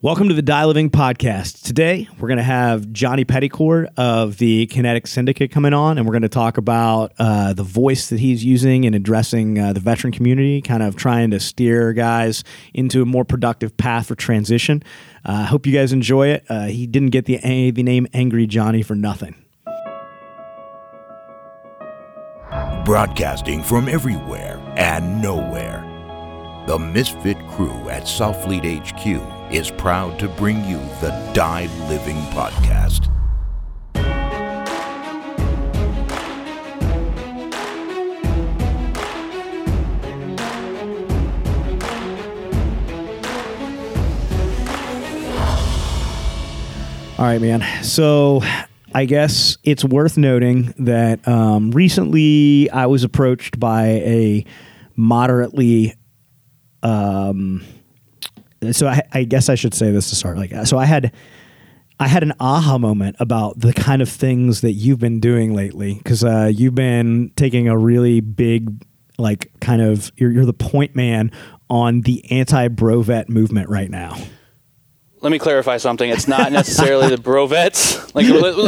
Welcome to the Die Living Podcast. Today, we're going to have Johnny Petticord of the Kinetic Syndicate coming on, and we're going to talk about uh, the voice that he's using in addressing uh, the veteran community, kind of trying to steer guys into a more productive path for transition. I uh, hope you guys enjoy it. Uh, he didn't get the, the name Angry Johnny for nothing. Broadcasting from everywhere and nowhere. The Misfit crew at Southfleet HQ is proud to bring you the Die Living Podcast. All right, man. So I guess it's worth noting that um, recently I was approached by a moderately um, so I, I guess I should say this to start. Like, so I had I had an aha moment about the kind of things that you've been doing lately because uh, you've been taking a really big, like, kind of you're, you're the point man on the anti-brovet movement right now. Let me clarify something. It's not necessarily the brovets. Like,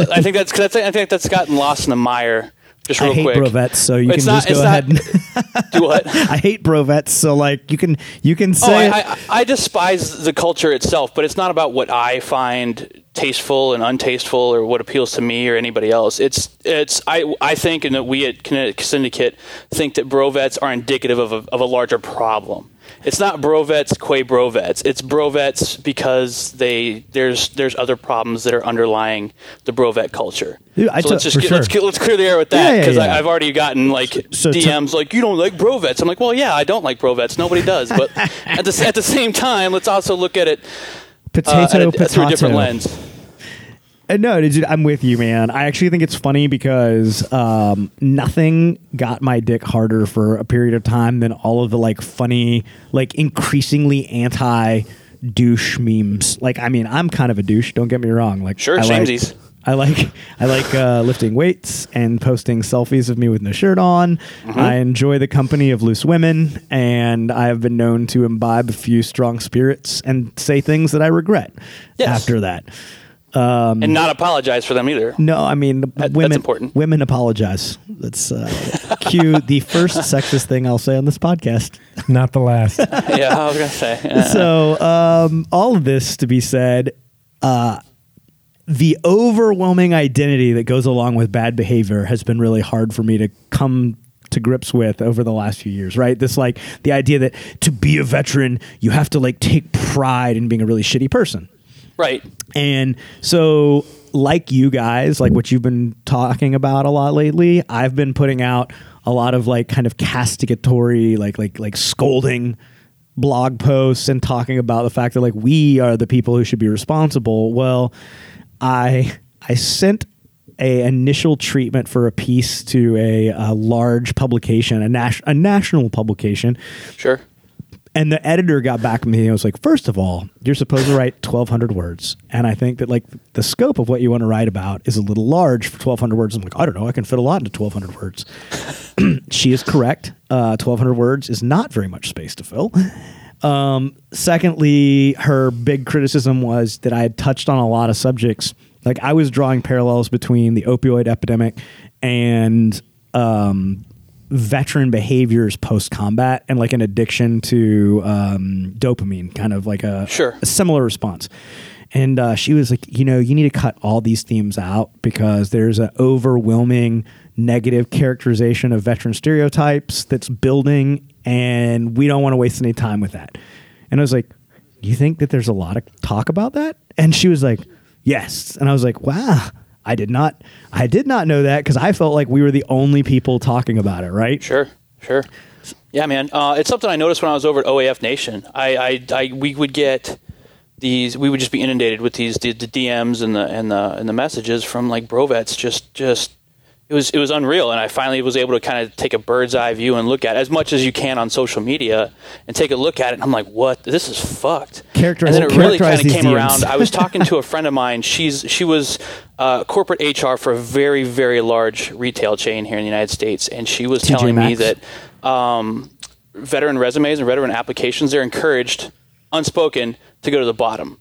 I think that's, that's I think that's gotten lost in the mire just real I hate quick. brovets, so you it's can not, just go ahead. and do what? I hate brovets, so like you can you can oh, say. Oh, I, I, I, despise the culture itself, but it's not about what I find tasteful and untasteful, or what appeals to me or anybody else. It's it's I I think, and that we at Kinetic Syndicate think that brovets are indicative of a, of a larger problem it's not brovets quay brovets. It's brovets because they there's there's other problems that are underlying the brovet culture. Dude, so t- let's just get, sure. let's let's clear the air with that because yeah, yeah, yeah. I've already gotten like so DMs like you don't like brovets. I'm like, well, yeah, I don't like brovets. Nobody does. But at the at the same time, let's also look at it potato, uh, a, potato. through a different lens. Uh, no, I'm with you, man. I actually think it's funny because um, nothing got my dick harder for a period of time than all of the like funny, like increasingly anti douche memes. Like, I mean, I'm kind of a douche. Don't get me wrong. Like, sure, I like, I like I like uh, lifting weights and posting selfies of me with no shirt on. Mm-hmm. I enjoy the company of loose women, and I have been known to imbibe a few strong spirits and say things that I regret yes. after that. Um, and not apologize for them either. No, I mean that, women. That's important. Women apologize. That's uh, cue the first sexist thing I'll say on this podcast. Not the last. yeah, I was gonna say. Yeah. So um, all of this to be said, uh, the overwhelming identity that goes along with bad behavior has been really hard for me to come to grips with over the last few years, right? This like the idea that to be a veteran, you have to like take pride in being a really shitty person. Right. And so, like you guys, like what you've been talking about a lot lately, I've been putting out a lot of like kind of castigatory, like like like scolding blog posts and talking about the fact that like we are the people who should be responsible. Well, I I sent a initial treatment for a piece to a, a large publication, a, nas- a national publication. Sure. And the editor got back to me and was like, first of all, you're supposed to write 1,200 words. And I think that like the scope of what you want to write about is a little large for 1,200 words. I'm like, I don't know. I can fit a lot into 1,200 words. she is correct. Uh, 1,200 words is not very much space to fill. Um, secondly, her big criticism was that I had touched on a lot of subjects. Like I was drawing parallels between the opioid epidemic and um, veteran behaviors post combat and like an addiction to um, dopamine, kind of like a, sure. a similar response. And uh, she was like, you know, you need to cut all these themes out because there's an overwhelming negative characterization of veteran stereotypes that's building, and we don't want to waste any time with that. And I was like, do you think that there's a lot of talk about that? And she was like, yes. And I was like, wow I did not I did not know that because I felt like we were the only people talking about it, right? Sure, sure. Yeah, man. Uh, it's something I noticed when I was over at OAF Nation. I, I, I, we would get these. We would just be inundated with these the, the DMs and the and the and the messages from like brovets just just it was it was unreal. And i finally was able to kind of take a bird's eye view and look at it as much as you can on social media and take a look at it. And i'm like what? This is fucked. Characterize, and then it really kind of came DMs. around. I was talking to a friend of mine. She's she was uh, corporate hr for a very very large retail chain here in the united states. And she was TJ telling Maxx. me that um, veteran resumes and veteran applications they're encouraged unspoken to go to the bottom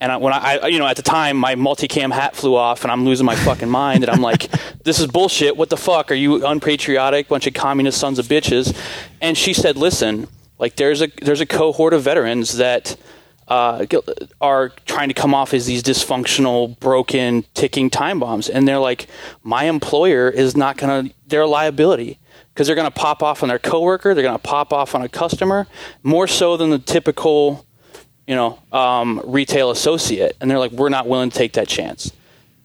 And I, when I, you know, at the time, my multicam hat flew off, and I'm losing my fucking mind. And I'm like, "This is bullshit. What the fuck? Are you unpatriotic? Bunch of communist sons of bitches?" And she said, "Listen, like there's a there's a cohort of veterans that uh, are trying to come off as these dysfunctional, broken, ticking time bombs, and they're like, my employer is not gonna. They're a liability." Because they're going to pop off on their coworker, they're going to pop off on a customer, more so than the typical you know, um, retail associate, and they're like, we're not willing to take that chance.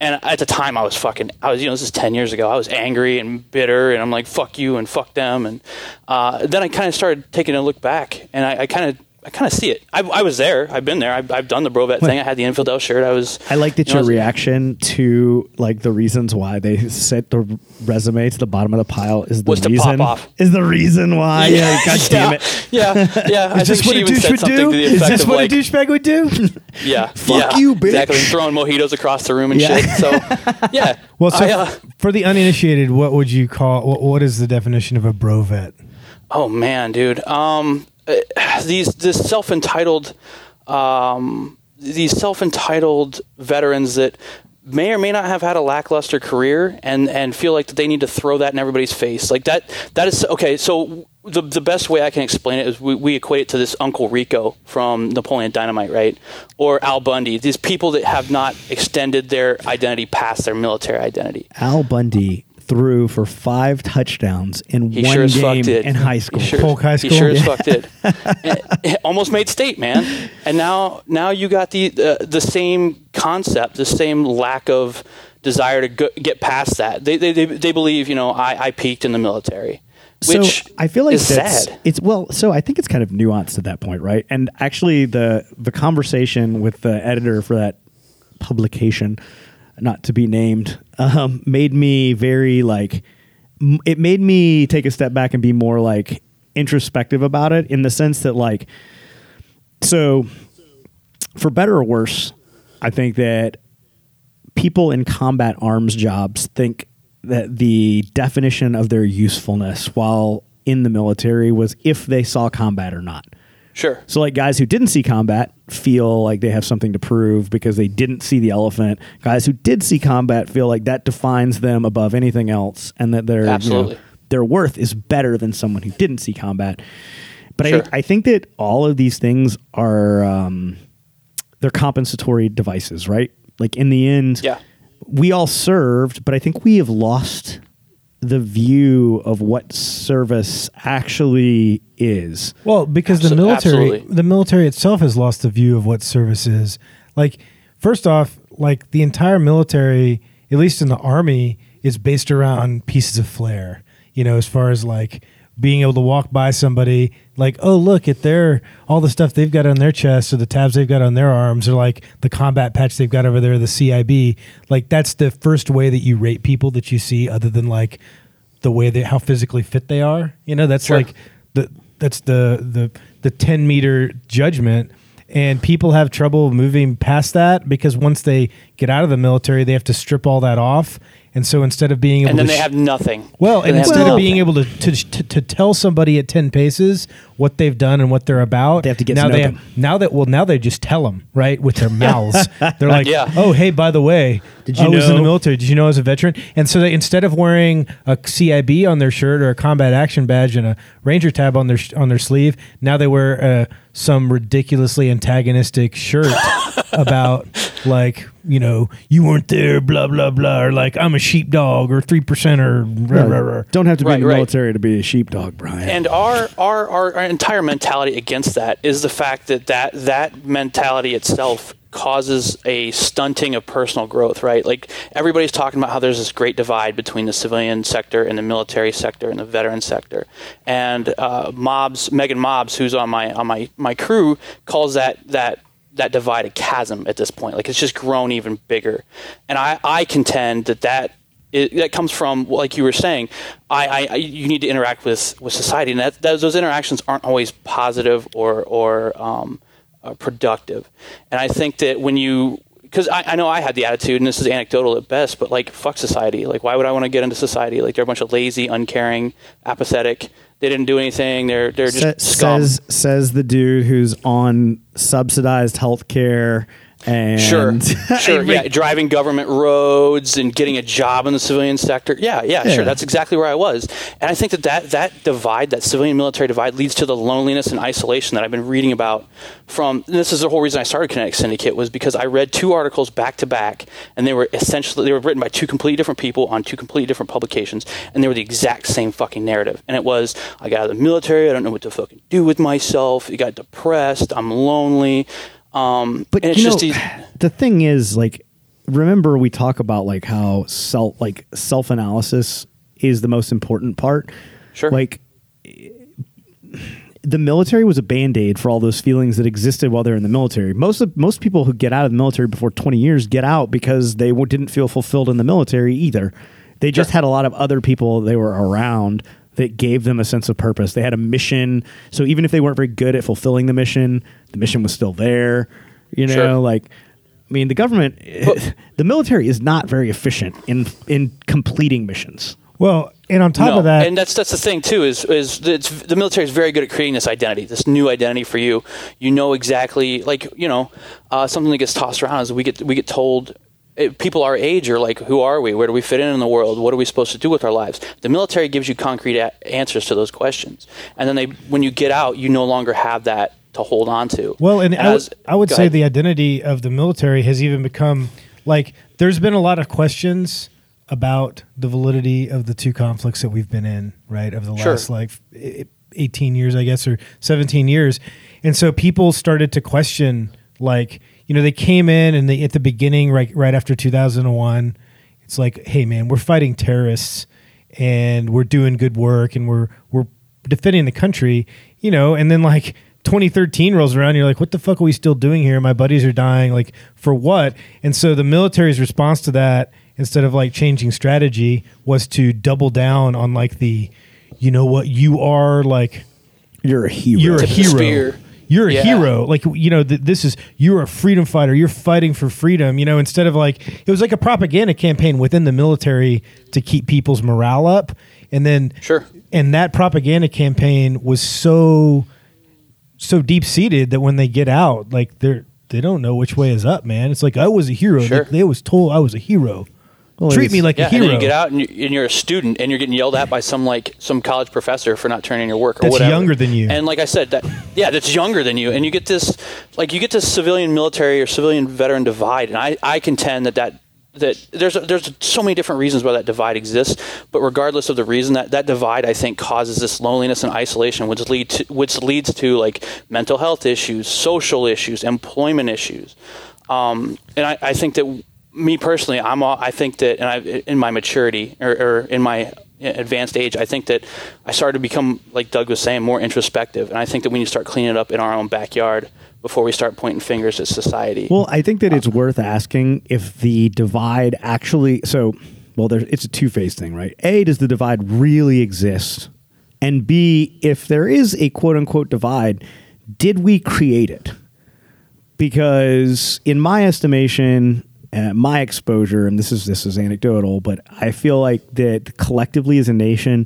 And at the time, I was fucking, I was, you know, this is 10 years ago. I was angry and bitter, and I'm like, fuck you and fuck them. And uh, then I kind of started taking a look back, and I, I kind of I kind of see it. I, I, was there. I've been there. I've, I've done the Brovet thing. I had the infidel shirt. I was. I like that you know, your reaction to like the reasons why they set the resume to the bottom of the pile is the Was to reason pop off. is the reason why. Yeah, god damn it. Yeah, yeah. I Is this think what she a douche would do? Is this what like, a douchebag would do? yeah, Fuck yeah, you, bitch. Exactly. Throwing mojitos across the room and Yeah. shit. So, yeah. Well, so I, uh, for the uninitiated, what would you call? What, what is the definition of a brovet? Oh man, dude. Um, these this self entitled, um, these self entitled veterans that may or may not have had a lackluster career and and feel like that they need to throw that in everybody's face. Like that. That is okay. So the the best way I can explain it is we, we equate it to this Uncle Rico from Napoleon Dynamite, right? Or Al Bundy. These people that have not extended their identity past their military identity. Al Bundy threw for five touchdowns in He one sure game did. in high school. He sure, Polk High School. He School? sure as fuck did. And it almost made state, man. And now, now you got the uh, the same concept, the same lack of desire to go, get past that. They, they, they, they believe, you know, I, I peaked in the military, which so I feel like is that's sad. it's well. So I think it's kind of nuanced at that point, right? And actually, the the conversation with the editor for that publication, not to be named, um, made me very like. m- It made me take a step back and be more like introspective about it, in the sense that like, so for better or worse, I think that people in combat arms jobs think that the definition of their usefulness while in the military was if they saw combat or not. Sure. So, like guys who didn't see combat feel like they have something to prove because they didn't see the elephant. Guys who did see combat feel like that defines them above anything else, and that their you know, their worth is better than someone who didn't see combat. But Sure. I, I think that all of these things are um, they're compensatory devices, right? Like in the end, Yeah. we all served, but I think we have lost the view of what service actually is. Well, because the military, absolutely. the military itself has lost the view of what service is. Like, first off, like the entire military, at least in the army, is based around pieces of flair. You know, as far as like being able to walk by somebody, like, oh look at their all the stuff they've got on their chest or the tabs they've got on their arms or like the combat patch they've got over there, the CIB. Like that's the first way that you rate people that you see, other than like the way they how physically fit they are. You know, that's Sure. like the that's the the the 10 meter judgment and people have trouble moving past that because once they get out of the military they have to strip all that off and so instead of being able And then to they sh- have nothing. well, and they have instead of being able to, to to to tell somebody at ten paces what they've done and what they're about, They have to get now to know they them. have, now that well now they just tell them right with their mouths. They're like, Yeah. oh hey, by the way, Did you I was in the know- military. Did you know I was a veteran? And so they instead of wearing a CIB on their shirt or a combat action badge and a ranger tab on their sh- on their sleeve, now they wear uh, some ridiculously antagonistic shirt about like you know you weren't there, blah blah blah, or like I'm a sheepdog or three percent or rah, rah, rah. Don't have to be Right, in the right. military to be a sheepdog, Brian. And our, our, our, our entire mentality against that is the fact that that, that mentality itself causes a stunting of personal growth, right? Like everybody's talking about how there's this great divide between the civilian sector and the military sector and the veteran sector. And uh, Mobs, Megan Mobs, who's on my on my, my crew, calls that that that divide a chasm at this point. Like it's just grown even bigger. And I, I contend that that it, that comes from like you were saying I, I, you need to interact with with society and that, that those interactions aren't always positive or or um, uh, productive. And I think that when you because I, I know I had the attitude and this is anecdotal at best but like fuck society. Like why would I want to get into society? Like they're a bunch of lazy uncaring apathetic. They didn't do anything. They're they're Sa- just scum. says says the dude who's on subsidized health care And Sure, sure, yeah. Driving government roads and getting a job in the civilian sector. Yeah, yeah, Yeah. sure. That's exactly where I was, and I think that that that divide, that civilian military divide, leads to the loneliness and isolation that I've been reading about. From and this is the whole reason I started Kinetic Syndicate was because I read two articles back to back, and they were essentially they were written by two completely different people on two completely different publications, and they were the exact same fucking narrative. And it was, I got out of the military, I don't know what to fucking do with myself. I got depressed. I'm lonely. Um, But it's you know, just the thing is, like, remember we talk about like how self, like self analysis is the most important part. Sure. Like, the military was a band aid for all those feelings that existed while they're in the military. Most of most people who get out of the military before twenty years get out because they w- didn't feel fulfilled in the military either. They just Sure. had a lot of other people they were around that gave them a sense of purpose. They had a mission. So even if they weren't very good at fulfilling the mission, the mission was still there. You know, Sure. like I mean, the government, the military is not very efficient in in completing missions. Well, and on top no. of that, and that's that's the thing too is is it's, the military is very good at creating this identity, this new identity for you. You know exactly, like you know, uh, something that gets tossed around is we get we get told. Eh, People our age are like, who are we? Where do we fit in in the world? What are we supposed to do with our lives? The military gives you concrete a- answers to those questions, and then they, when you get out, you no longer have that to hold on to. Well, and I would, as- I would say ahead. the identity of the military has even become like there's been a lot of questions about the validity of the two conflicts that we've been in, right? Of the Sure. last like eh, 18 years, I guess, or 17 years. And so people started to question like, you know, they came in and they at the beginning right right after 2001, it's like, "Hey man, we're fighting terrorists and we're doing good work and we're we're defending the country, you know, and then like 2013 rolls around, you're like, what the fuck are we still doing here? My buddies are dying, like for what? And so the military's response to that, instead of like changing strategy, was to double down on like the, you know what, you are like You're a hero. you're a Tip of hero. You're a Yeah. hero. Like you know, th- this is you're a freedom fighter. You're fighting for freedom. You know, instead of like it was like a propaganda campaign within the military to keep people's morale up, and then Sure. and that propaganda campaign was so so deep seated that when they get out, like they're they don't know which way is up, man. It's like I was a hero. Sure. They, they was told I was a hero. Well, Treat me like yeah, a hero. and you get out and, you, and you're a student and you're getting yelled at by some like some college professor for not turning in your work or That's whatever. younger than you. And like I said, that yeah, that's younger than you, and you get this like you get this civilian military or civilian veteran divide, and I I contend that that. That there's there's so many different reasons why that divide exists, but regardless of the reason, that that divide I think causes this loneliness and isolation, which lead to, which leads to like mental health issues, social issues, employment issues, um, and I, I think that me personally, I'm all, I think that, and I in my maturity or, or in my advanced age, I think that I started to become like Doug was saying, more introspective, and I think that we need to start cleaning it up in our own backyard before we start pointing fingers at society. Well, I think that it's worth asking if the divide actually. So, well, there, it's a two phase thing, right? A, does the divide really exist? And B, if there is a quote unquote divide, did we create it? Because in my estimation, uh, my exposure, and this is this is anecdotal, but I feel like that collectively as a nation,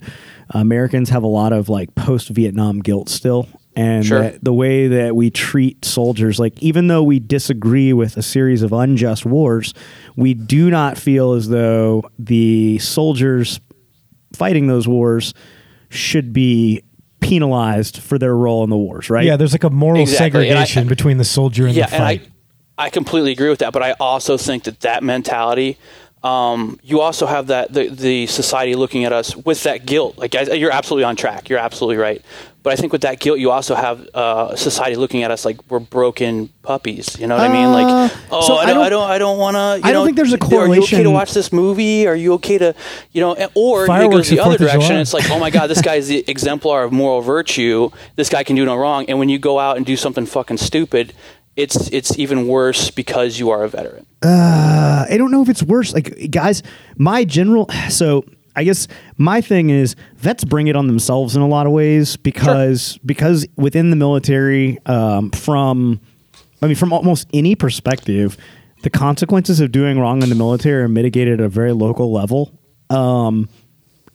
Americans have a lot of like post Vietnam guilt still, and Sure. that the way that we treat soldiers, like even though we disagree with a series of unjust wars, we do not feel as though the soldiers fighting those wars should be penalized for their role in the wars, right? Yeah, there's like a moral Exactly, and I- segregation between the soldier and yeah, the and I, completely agree with that. But I also think that that mentality, um, you also have that the, the society looking at us with that guilt. Like I, you're absolutely on track. You're absolutely right. But I think with that guilt, you also have uh, society looking at us like we're broken puppies. You know what I mean? Like, Uh, oh, so I, don't, I don't, I don't want to. I don't think there's a core. Are you okay to watch this movie? Are you okay to, you know? Or it goes the other direction. It's like, oh my god, this guy is the exemplar of moral virtue. This guy can do no wrong. And when you go out and do something fucking stupid, it's it's even worse because you are a veteran. Uh, I don't know if it's worse. Like, guys, my general. So, I guess my thing is vets bring it on themselves in a lot of ways because because within the military, um, from I mean, from almost any perspective, the consequences of doing wrong in the military are mitigated at a very local level. Um,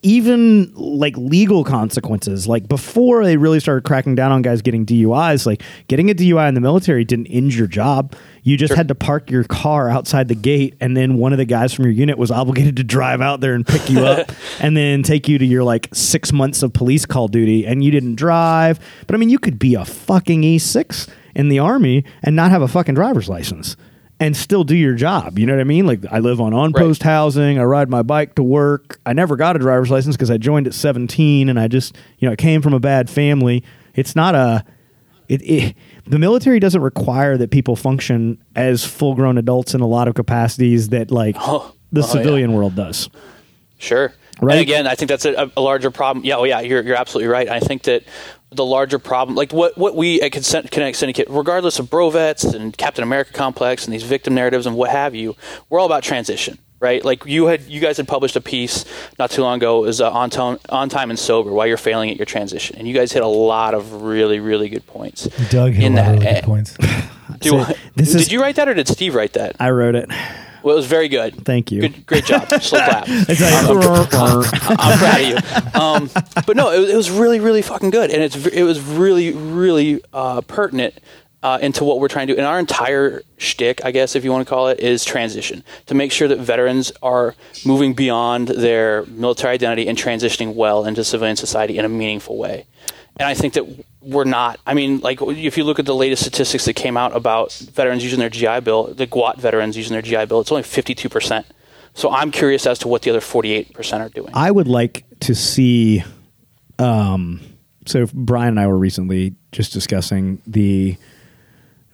even like legal consequences. Like before they really started cracking down on guys getting DUIs like getting a DUI in the military didn't end your job. You just had to park your car outside the gate and then one of the guys from your unit was obligated to drive out there and pick you up and then take you to your like 6 months of police call duty and you didn't drive. But I mean you could be a fucking E6 in the army and not have a fucking driver's license and still do your job. You know what I mean? Like I live on on post housing. I ride my bike to work. I never got a driver's license because I joined at 17 and I just, you know, I came from a bad family. It's not a, it, it the military doesn't require that people function as full grown adults in a lot of capacities that like Oh. the Oh, civilian world does. Sure. Right. And again, I think that's a, a larger problem. Yeah. Oh, yeah. You're, you're absolutely right. I think that the larger problem, like what, what we at Consent Kinetic Syndicate, regardless of Brovets and Captain America Complex and these victim narratives and what have you, we're all about transition, right? Like you had, you guys had published a piece not too long ago, is uh, on, tone, on time and sober, why you're failing at your transition, and you guys hit a lot of really, really good points. Doug hit in a lot of that. really Eh, good points. Do, So this did is- you write that or did Steve write that? I wrote it. Well, it was very good. Thank you. Good, great job. Slow clap. It's like, I'm proud of you. Um, but no, it, was- it was really, really fucking good, and it's it was really, really uh, pertinent uh, into what we're trying to do. And our entire shtick, I guess, if you want to call it, is transition to make sure that veterans are moving beyond their military identity and transitioning well into civilian society in a meaningful way. And I think that we're not. I mean, like if you look at the latest statistics that came out about veterans using their GI Bill, the GWOT veterans using their GI Bill, it's only 52 percent. So I'm curious as to what the other 48 percent are doing. I would like to see. Um, so Brian and I were recently just discussing the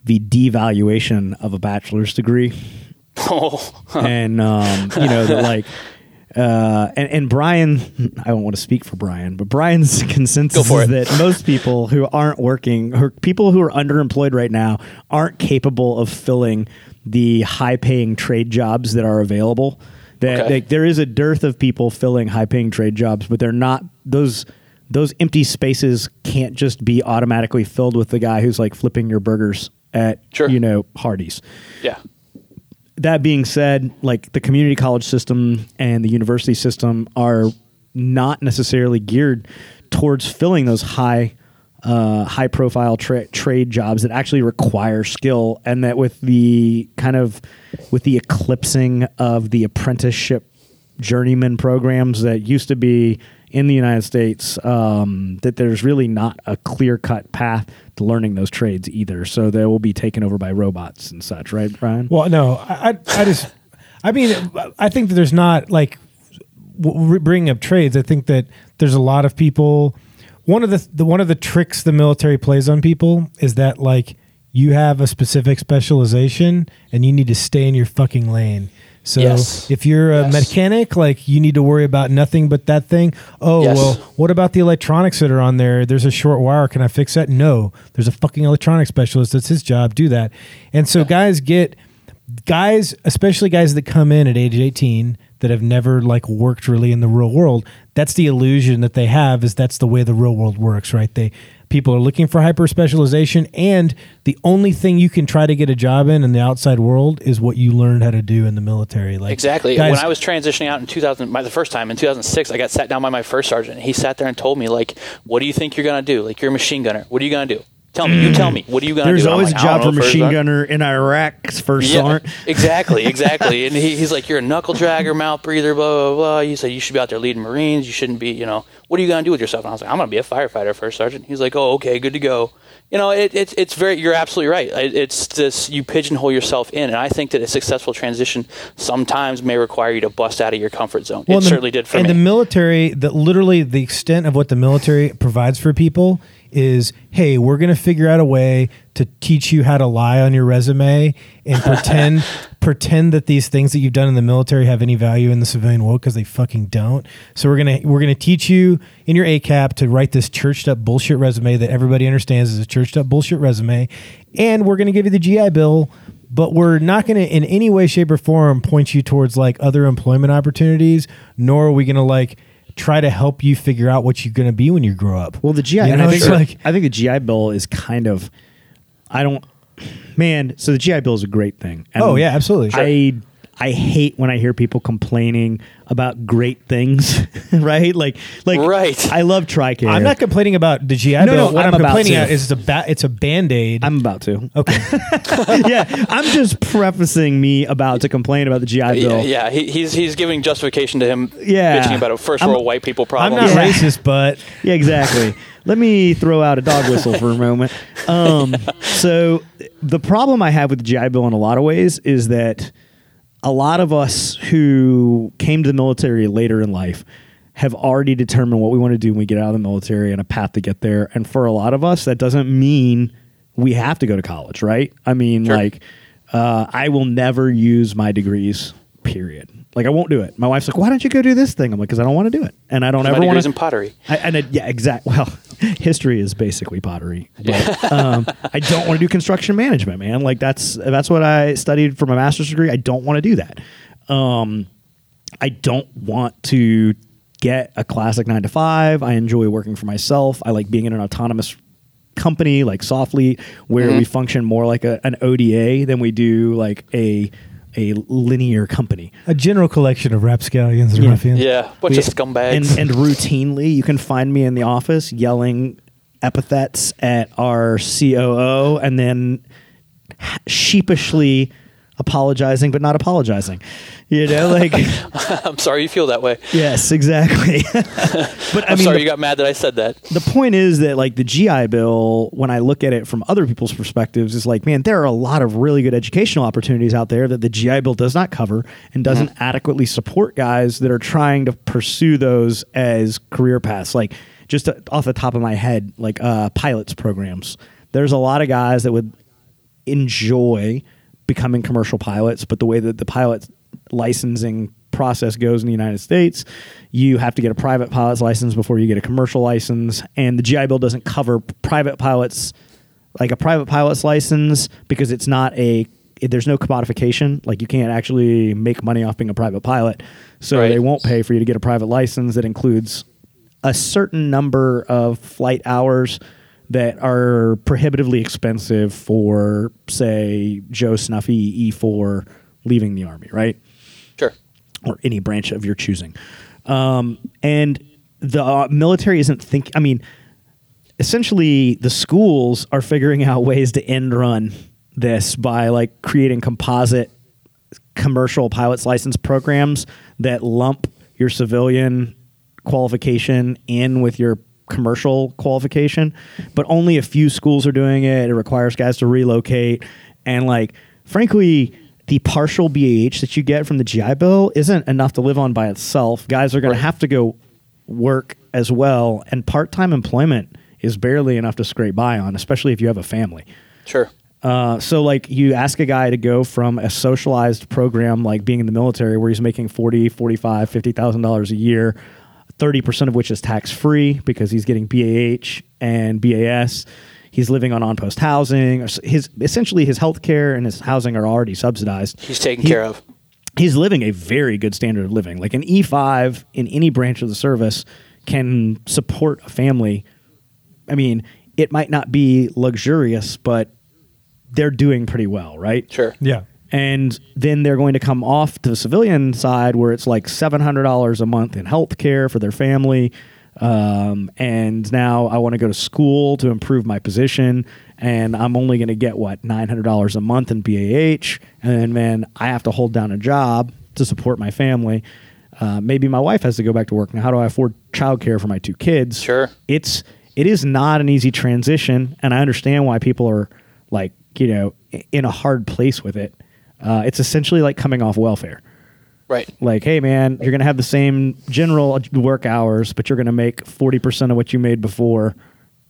the devaluation of a bachelor's degree, oh, and um, you know, the, like, uh, and, and Brian, I don't want to speak for Brian, but Brian's consensus for is that most people who aren't working, or people who are underemployed right now, aren't capable of filling the high-paying trade jobs that are available. That Okay. there is a dearth of people filling high-paying trade jobs, but they're not those. Those empty spaces can't just be automatically filled with the guy who's like flipping your burgers at Sure. you know Hardee's yeah. That being said, like the community college system and the university system are not necessarily geared towards filling those high, uh, high profile tra- trade jobs that actually require skill, and that with the kind of with the eclipsing of the apprenticeship journeyman programs that used to be in the United States, um, that there's really not a clear cut path to learning those trades either. So they will be taken over by robots and such, right, Brian? Well, no, I, I just, I mean, I think that there's not like bringing up trades. I think that there's a lot of people. One of the, the one of the tricks the military plays on people is that like you have a specific specialization and you need to stay in your fucking lane. So Yes. if you're a Yes. mechanic, like you need to worry about nothing but that thing. Oh Yes. well, what about the electronics that are on there? There's a short wire. Can I fix that? No. There's a fucking electronics specialist. That's his job. Do that. And so guys get guys, especially guys that come in at age 18 that have never like worked really in the real world. That's the illusion that they have is that's the way the real world works, right? They people are looking for hyper specialization and the only thing you can try to get a job in in the outside world is what you learned how to do in the military. Like Exactly. guys- when I was transitioning out in 2000, my, the first time in 2006, I got sat down by my first sergeant. He sat there and told me, like, "What do you think you're gonna do? Like, you're a machine gunner. What are you gonna do? Tell me. You tell me. What are you gonna There's do?" And I'm always like, a job for know, machine gunner in Iraq for Yeah, sergeant. exactly, exactly. And he, he's like, "You're a knuckle dragger, mouth breather, blah blah blah." He said, "You should be out there leading Marines. You shouldn't be, you know, what are you gonna do with yourself?" And I was like, "I'm gonna be a firefighter, first sergeant." He's like, "Oh, okay, good to go." You know, it, it, it's very. You're absolutely right. It, it's this. You pigeonhole yourself in, and I think that a successful transition sometimes may require you to bust out of your comfort zone. Well, it the- certainly did for and me. And the military, that literally the extent of what the military provides for people is, hey, we're going to figure out a way to teach you how to lie on your resume and pretend pretend that these things that you've done in the military have any value in the civilian world because they fucking don't. So we're gonna we're gonna teach you in your ACAP to write this churched up bullshit resume that everybody understands is a churched up bullshit resume, and we're gonna give you the GI Bill but we're not going to in any way shape or form point you towards like other employment opportunities nor are we going to like try to help you figure out what you're going to be when you grow up Well, the GI, You know, I think like I think the GI Bill is kind of, I don't, man. So the GI Bill is a great thing. And Oh, yeah, absolutely. I I hate when I hear people complaining about great things, right? Like, like, Right. I love Tricare. I'm not complaining about the GI No, Bill. no, what I'm I'm, about complaining to. about is it's a ba- it's a band aid. I'm about to. Okay. yeah, I'm just prefacing me about to complain about the GI Bill. yeah. He, he's he's giving justification to him Yeah. bitching about a 1st I'm- world white people problem. I'm problem. not Yeah. racist, but Yeah, exactly. Let me throw out a dog whistle for a moment. Um, so the problem I have with the GI Bill in a lot of ways is that a lot of us who came to the military later in life have already determined what we want to do when we get out of the military and a path to get there. And for a lot of us, that doesn't mean we have to go to college, right? I mean, Sure. like, uh, I will never use my degrees. Period. Like I won't do it. My wife's like, "Why don't you go do this thing?" I'm like, "Because I don't want to do it, and I don't ever want to." in pottery. I, and it, yeah, exactly. Well, history is basically pottery. But, um, I don't want to do construction management, man. Like that's that's what I studied for my master's degree. I don't want to do that. Um, I don't want to get a classic nine to five. I enjoy working for myself. I like being in an autonomous company like Softly, where we function more like a, an ODA than we do like a a linear company. a general collection of rapscallions and Yeah. ruffians. Yeah, bunch We- of scumbags. And, and routinely, you can find me in the office yelling epithets at our COO and then sheepishly apologizing, but not apologizing. You know, like, I'm sorry you feel that way. yes, exactly. but I I'm mean, sorry the, you got mad that I said that. the point is that, like, the GI Bill, when I look at it from other people's perspectives, is like, man, there are a lot of really good educational opportunities out there that the GI Bill does not cover and doesn't adequately support guys that are trying to pursue those as career paths. Like, just off the top of my head, like uh, pilots programs. There's a lot of guys that would enjoy becoming commercial pilots, but the way that the pilot licensing process goes in the United States, you have to get a private pilot's license before you get a commercial license, and the GI Bill doesn't cover private pilots like a private pilot's license because it's not a there's no commodification. Like you can't actually make money off being a private pilot. So Right. they won't pay for you to get a private license that includes a certain number of flight hours that are prohibitively expensive for, say, Joe Snuffy E4 leaving the Army, right? Sure. Or any branch of your choosing. Um, and the uh, military isn't think. I mean, essentially, the schools are figuring out ways to end run this by like creating composite commercial pilot's license programs that lump your civilian qualification in with your commercial qualification, but only a few schools are doing it. It requires guys to relocate. And, like, frankly, the partial BAH that you get from the GI Bill isn't enough to live on by itself. Guys are going Right. to have to go work as well. And part time employment is barely enough to scrape by on, especially if you have a family. Sure. Uh, so like you ask a guy to go from a socialized program like being in the military where he's making 40 45 50000 dollars a year 30% of which is tax free because he's getting BAH and BAS he's living on on-post housing his essentially his health care and his housing are already subsidized He's taken He- care of. he's living a very good standard of living. Like an E5 in any branch of the service can support a family. I mean, it might not be luxurious, but they're doing pretty well, right? Sure. Yeah. And then they're going to come off to the civilian side where it's like $700 a month in health care for their family. Um, and now I want to go to school to improve my position. And I'm only going to get what, $900 a month in BAH. And then I have to hold down a job to support my family. Uh, maybe my wife has to go back to work. Now, how do I afford childcare for my two kids? Sure. It's, it is not an easy transition. And I understand why people are like, you know, in a hard place with it. Uh, it's essentially like coming off welfare. Right. Like, hey, man, you're going to have the same general work hours, but you're going to make 40% of what you made before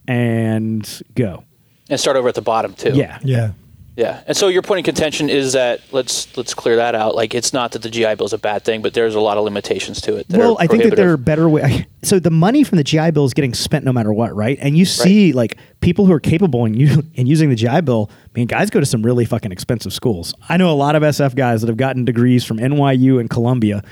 and go. And start over at the bottom too. Yeah. Yeah. Yeah. And so your point of contention is that let's let's clear that out. Like it's not that the GI Bill is a bad thing, but there's a lot of limitations to it. That Well, I think that there are better ways. So the money from the GI Bill is getting spent no matter what, right? And you see, like people who are capable in, u- in using the GI Bill. I mean, guys go to some really fucking expensive schools. I know a lot of SF guys that have gotten degrees from NYU and Columbia,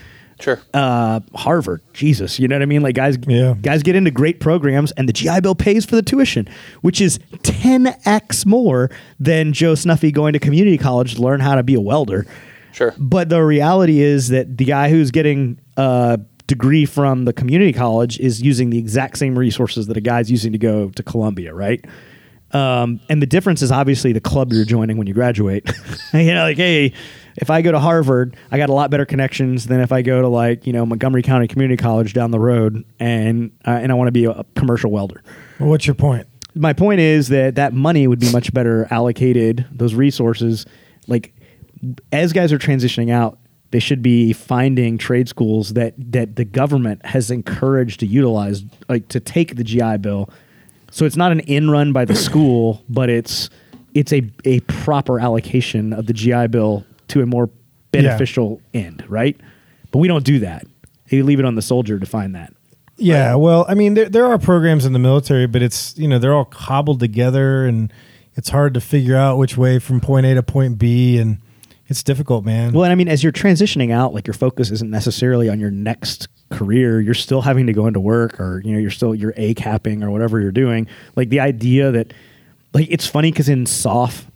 Sure. uh, Harvard. Jesus, you know what I mean? Like guys, Yeah. guys get into great programs, and the GI Bill pays for the tuition, which is ten x more than Joe Snuffy going to community college to learn how to be a welder. Sure. But the reality is that the guy who's getting a degree from the community college is using the exact same resources that a guy's using to go to Columbia, right? Um, and the difference is obviously the club you're joining when you graduate. you know, like, hey, if I go to Harvard, I got a lot better connections than if I go to like you know Montgomery County Community College down the road, and uh, and I want to be a commercial welder. Well, what's your point? My point is that that money would be much better allocated. Those resources, like as guys are transitioning out, they should be finding trade schools that that the government has encouraged to utilize, like to take the GI Bill. So it's not an in run by the school, but it's it's a a proper allocation of the GI Bill to a more beneficial end, right? But we don't do that. You leave it on the soldier to find that. Yeah, well, I mean, there, there are programs in the military, but it's you know they're all cobbled together, and it's hard to figure out which way from point A to point B, and it's difficult, man. Well, and I mean, as you're transitioning out, like your focus isn't necessarily on your next career. You're still having to go into work, or you know, you're still you're a capping or whatever you're doing. Like the idea that, like, it's funny because in SOF,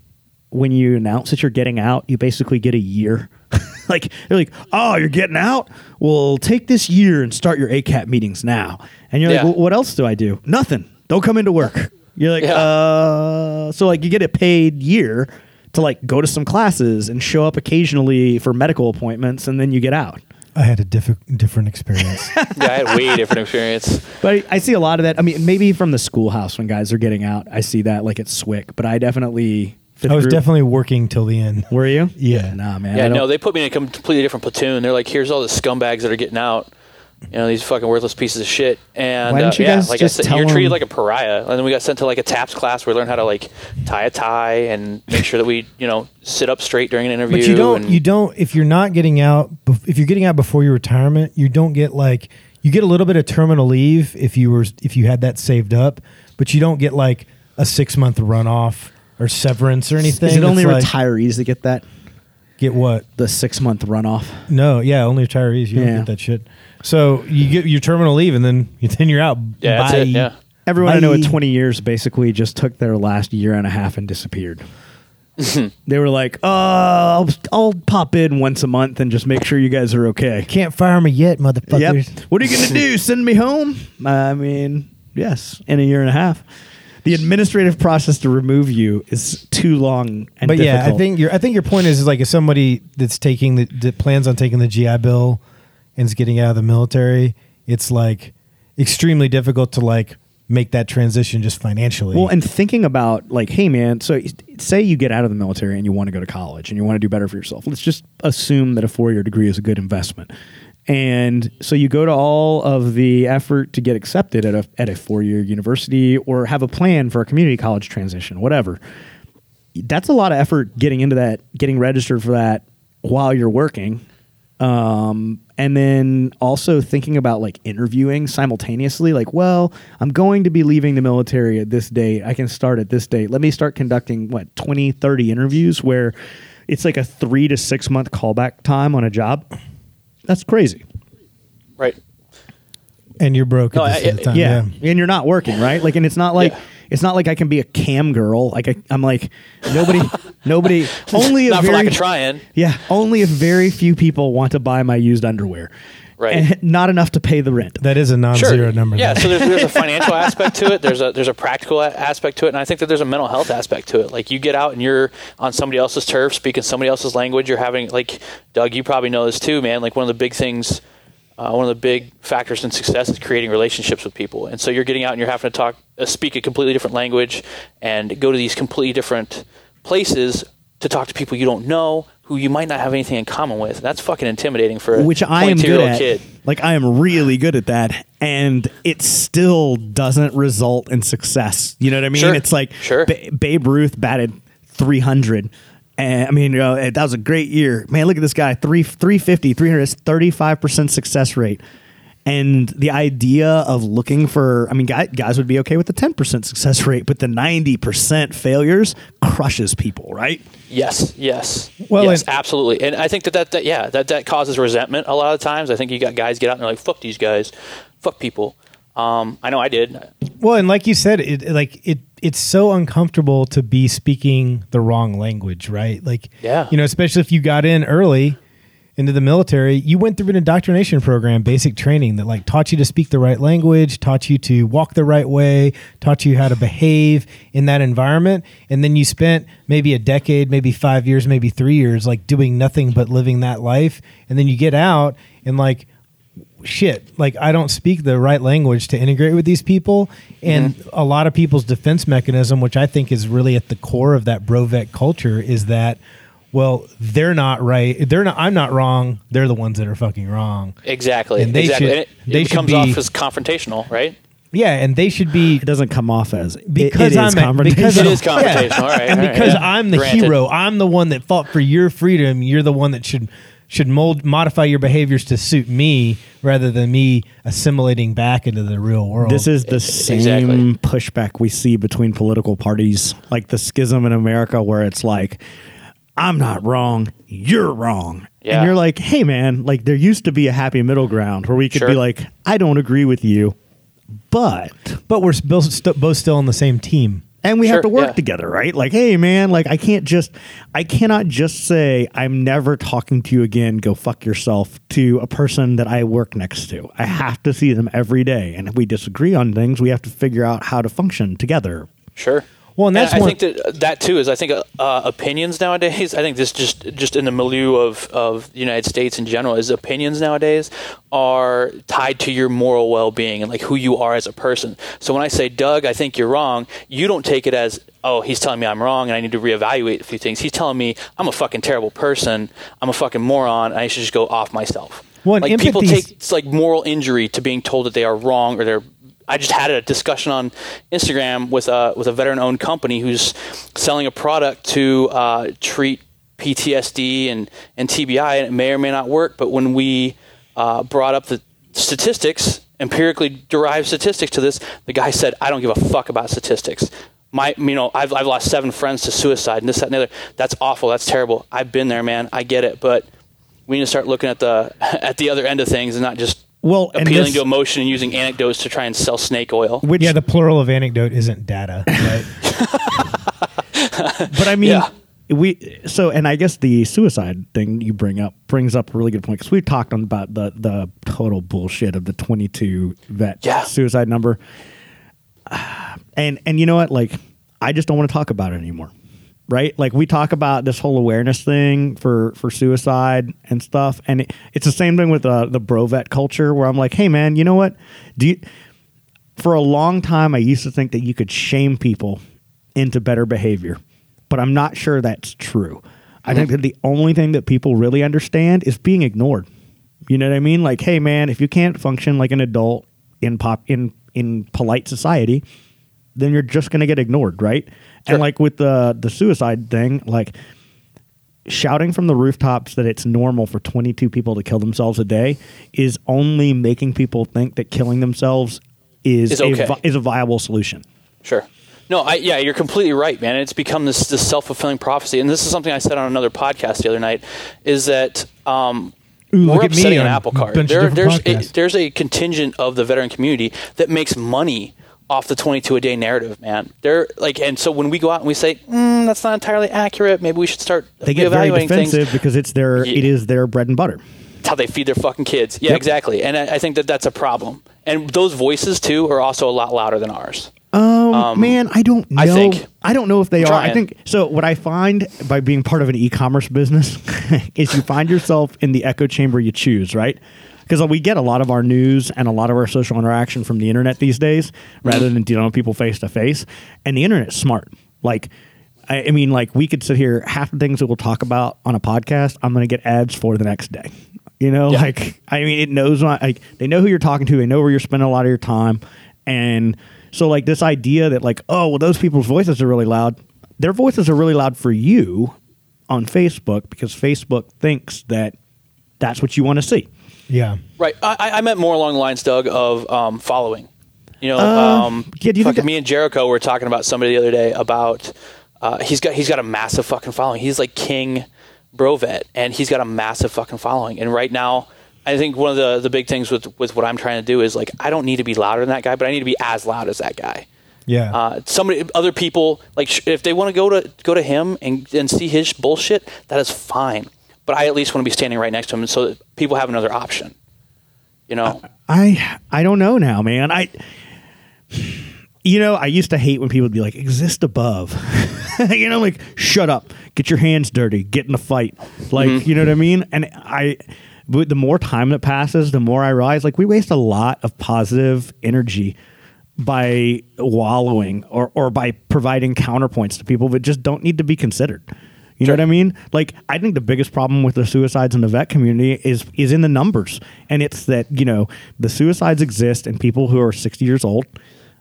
when you announce that you're getting out, you basically get a year. like they're like, oh, you're getting out. Well, take this year and start your ACAP meetings now. And you're Yeah. like, well, what else do I do? Nothing. Don't come into work. You're like, Yeah. uh, so like you get a paid year to like go to some classes and show up occasionally for medical appointments, and then you get out. I had a diff- different experience. Yeah, I had way different experience. But I, I see a lot of that. I mean, maybe from the schoolhouse when guys are getting out, I see that like it's SWCS. But I definitely, fifth I was group- definitely working till the end. Were you? Yeah. Nah, man. Yeah, no, they put me in a completely different platoon. They're like, here's all the scumbags that are getting out. You know, these fucking worthless pieces of shit. And Why didn't uh, you yeah, guys like just I said, tell you're treated them- like a pariah. And then we got sent to like a TAPS class where we learned how to like tie a tie and make sure that we, you know, sit up straight during an interview. But you don't. and- You don't. If you're not getting out, if you're getting out before your retirement, you don't get like you get a little bit of terminal leave if you were if you had that saved up, but you don't get like a six month runoff or severance or anything. Is it only like, retirees that get that? get what? The six month runoff. No, yeah, only retirees. You Yeah. don't get that shit. So you get your terminal leave, and then then you're out. yeah, that's it. Yeah. Everyone I know at 20 years basically just took their last year and a half and disappeared. they were like, "Uh, I'll, I'll pop in once a month and just make sure you guys are okay." Can't fire me yet, motherfuckers. Yep. What are you gonna do? Send me home? I mean, yes, in a year and a half. The administrative process to remove you is too long and but yeah, I think your I think your point is, is like if somebody that's taking the that plans on taking the GI Bill and is getting out of the military, it's like extremely difficult to like make that transition just financially. Well, and thinking about like, hey man, so say you get out of the military and you want to go to college and you want to do better for yourself. Let's just assume that a four year degree is a good investment. And so you go to all of the effort to get accepted at a at a four year university or have a plan for a community college transition, whatever. That's a lot of effort getting into that, getting registered for that while you're working. Um, and then also thinking about like interviewing simultaneously, like, well, I'm going to be leaving the military at this date. I can start at this date. Let me start conducting what 20, 30 interviews where it's like a three to six month callback time on a job. That's crazy. Right. and you're broke No, at this I- the time. yeah. Yeah. and you're not working, right? Like, and it's not like Yeah. it's not like I can be a cam girl. Like I, I'm like nobody, nobody. Only a Not for very, lack of trying. Yeah, only a very few people want to buy my used underwear. Right. and not enough to pay the rent. That is a non-zero number. Yeah, though. so there's, there's a financial aspect to it. There's a there's a practical aspect to it, and I think that there's a mental health aspect to it. Like you get out and you're on somebody else's turf, speaking somebody else's language. You're having like Doug, you probably know this too, man. Like one of the big things, uh, one of the big factors in success is creating relationships with people. And so you're getting out and you're having to talk, uh, speak a completely different language, and go to these completely different places to talk to people you don't know who you might not have anything in common with. That's fucking intimidating for a which I am 22 good at. kid. Like I am really good at that, and it still doesn't result in success. You know what I mean? Sure. It's like Sure. Ba- Babe Ruth batted 300. And I mean, you know, that was a great year. Man, look at this guy. Three, 350, 300, it's 35% success rate. And the idea of looking for, I mean, guys, guys would be okay with the 10% success rate, but the 90% failures crushes people, right? Yes, yes, Well, yes, and- absolutely. And I think that, that that yeah, that that causes resentment a lot of times. I think you got guys get out and they're like, "Fuck these guys, fuck people." Um, I know I did. Well, and like you said, it like it it's so uncomfortable to be speaking the wrong language, right? Like, Yeah. you know, especially if you got in early into the military, you went through an indoctrination program, basic training that like taught you to speak the right language, taught you to walk the right way, taught you how to behave in that environment, and then you spent maybe a decade, maybe 5 years, maybe 3 years like doing nothing but living that life, and then you get out and like shit like i don't speak the right language to integrate with these people. Mm-hmm. And a lot of people's defense mechanism which i think is really at the core of that brovet culture is that well they're not right they're not i'm not wrong they're the ones that are fucking wrong Exactly. And they exactly. should- And it, they it comes be- off as confrontational, right? yeah and they should be It doesn't come off as it- because it is I'm a, because It I'm- is confrontational, all right, and all right, because yeah. I'm the Granted. hero, I'm the one that fought for your freedom. You're the one that should should mold modify your behaviors to suit me rather than me assimilating back into the real world. This is the same Exactly. pushback we see between political parties, like the schism in America, where it's like, I'm not wrong, you're wrong. Yeah. And you're like, hey, man, like there used to be a happy middle ground where we could Sure. be like, I don't agree with you, but. but we're both, st- both still on the same team. And we Sure, have to work yeah. together, right? Like, hey, man, like I can't just, I cannot just say I'm never talking to you again. Go fuck yourself to a person that I work next to. I have to see them every day, and if we disagree on things, we have to figure out how to function together. Sure. Well, and that's I one- think that that too is I think uh, opinions nowadays. I think this just just in the milieu of of the United States in general is opinions nowadays are tied to your moral well being and like who you are as a person. So when I say Doug, I think you're wrong. You don't take it as oh he's telling me I'm wrong and I need to reevaluate a few things. He's telling me I'm a fucking terrible person. I'm a fucking moron. And I should just go off myself. Well, and like people take it's like moral injury to being told that they are wrong or they're I just had a discussion on Instagram with a with a veteran owned company who's selling a product to uh, treat PTSD and, and TBI, and it may or may not work. But when we uh, brought up the statistics, empirically derived statistics to this, the guy said, "I don't give a fuck about statistics." My, you know, I've, I've lost seven friends to suicide, and this, that, and the other. That's awful. That's terrible. I've been there, man. I get it, but we need to start looking at the at the other end of things and not just Well, and appealing this- to emotion and using anecdotes to try and sell snake oil. Which, yeah, the plural of anecdote isn't data, right? but I mean, Yeah. we so, and I guess the suicide thing you bring up brings up a really good point because we've talked on about the the total bullshit of the 22 vet Yeah. suicide number, and and you know what, like, I just don't want to talk about it anymore. Right, like we talk about this whole awareness thing for for suicide and stuff, and it, it's the same thing with uh, the brovet culture, where I'm like, hey man, you know what? Do you, for a long time, I used to think that you could shame people into better behavior, but I'm not sure that's true. I think that the only thing that people really understand is being ignored. You know what I mean? Like, hey, man, if you can't function like an adult in pop in in polite society, then you're just going to get ignored, right? Sure. And like with the the suicide thing, like shouting from the rooftops that it's normal for 22 people to kill themselves a day is only making people think that killing themselves is Is a okay. vi- is a viable solution. Sure. No, I, yeah, you're completely right, man. It's become this, this self fulfilling prophecy, and this is something I said on another podcast the other night. Is that um, Ooh, look we're at me upsetting an on apple a cart. There, there's a, there's a contingent of the veteran community that makes money off the 22 a day narrative, man. They're like, and so when we go out and we say mm, that's not entirely accurate, maybe we should start They get very reevaluating things. defensive because it's their Yeah. it is their bread and butter. It's how they feed their fucking kids. Yeah, Yep. exactly. And I, I think that that's a problem. And those voices too are also a lot louder than ours. Um, man, I don't know. I think. I don't know if they are. I think so. What I find by being part of an e-commerce business is you find yourself in the echo chamber you choose, right? Because uh, we get a lot of our news and a lot of our social interaction from the internet these days, rather than dealing with people face to face. And the internet's smart. Like, I, I mean, like we could sit here. Half the things that we'll talk about on a podcast, I'm going to get ads for the next day. You know, Yeah. like I mean, it knows my, like they know who you're talking to. They know where you're spending a lot of your time, and so like this idea that like oh well those people's voices are really loud. Their voices are really loud for you on Facebook because Facebook thinks that that's what you want to see. Yeah. Right. I, I- meant more along the lines, Doug, of um, following. You know, Uh, um, yeah, you fucking that- me and Jericho were talking about somebody the other day about uh, he's got he's got a massive fucking following. He's like King Brovet, and he's got a massive fucking following. And right now, I think one of the the big things with with what I'm trying to do is like I don't need to be louder than that guy, but I need to be as loud as that guy. Yeah. Uh, somebody, other people, like sh- if they want to go to go to him and and see his bullshit, that is fine. But I at least want to be standing right next to him, so that people have another option. You know, I I don't know now, man. I you know, I used to hate when people would be like, exist above. you know, like, shut up, get your hands dirty, get in the fight. Like, mm-hmm. you know what I mean? And I, but the more time that passes, the more I realize, like, we waste a lot of positive energy by wallowing or, or by providing counterpoints to people that just don't need to be considered. You know what I mean? Like, I think the biggest problem with the suicides in the vet community is is in the numbers, and it's that you know the suicides exist in people who are sixty years old,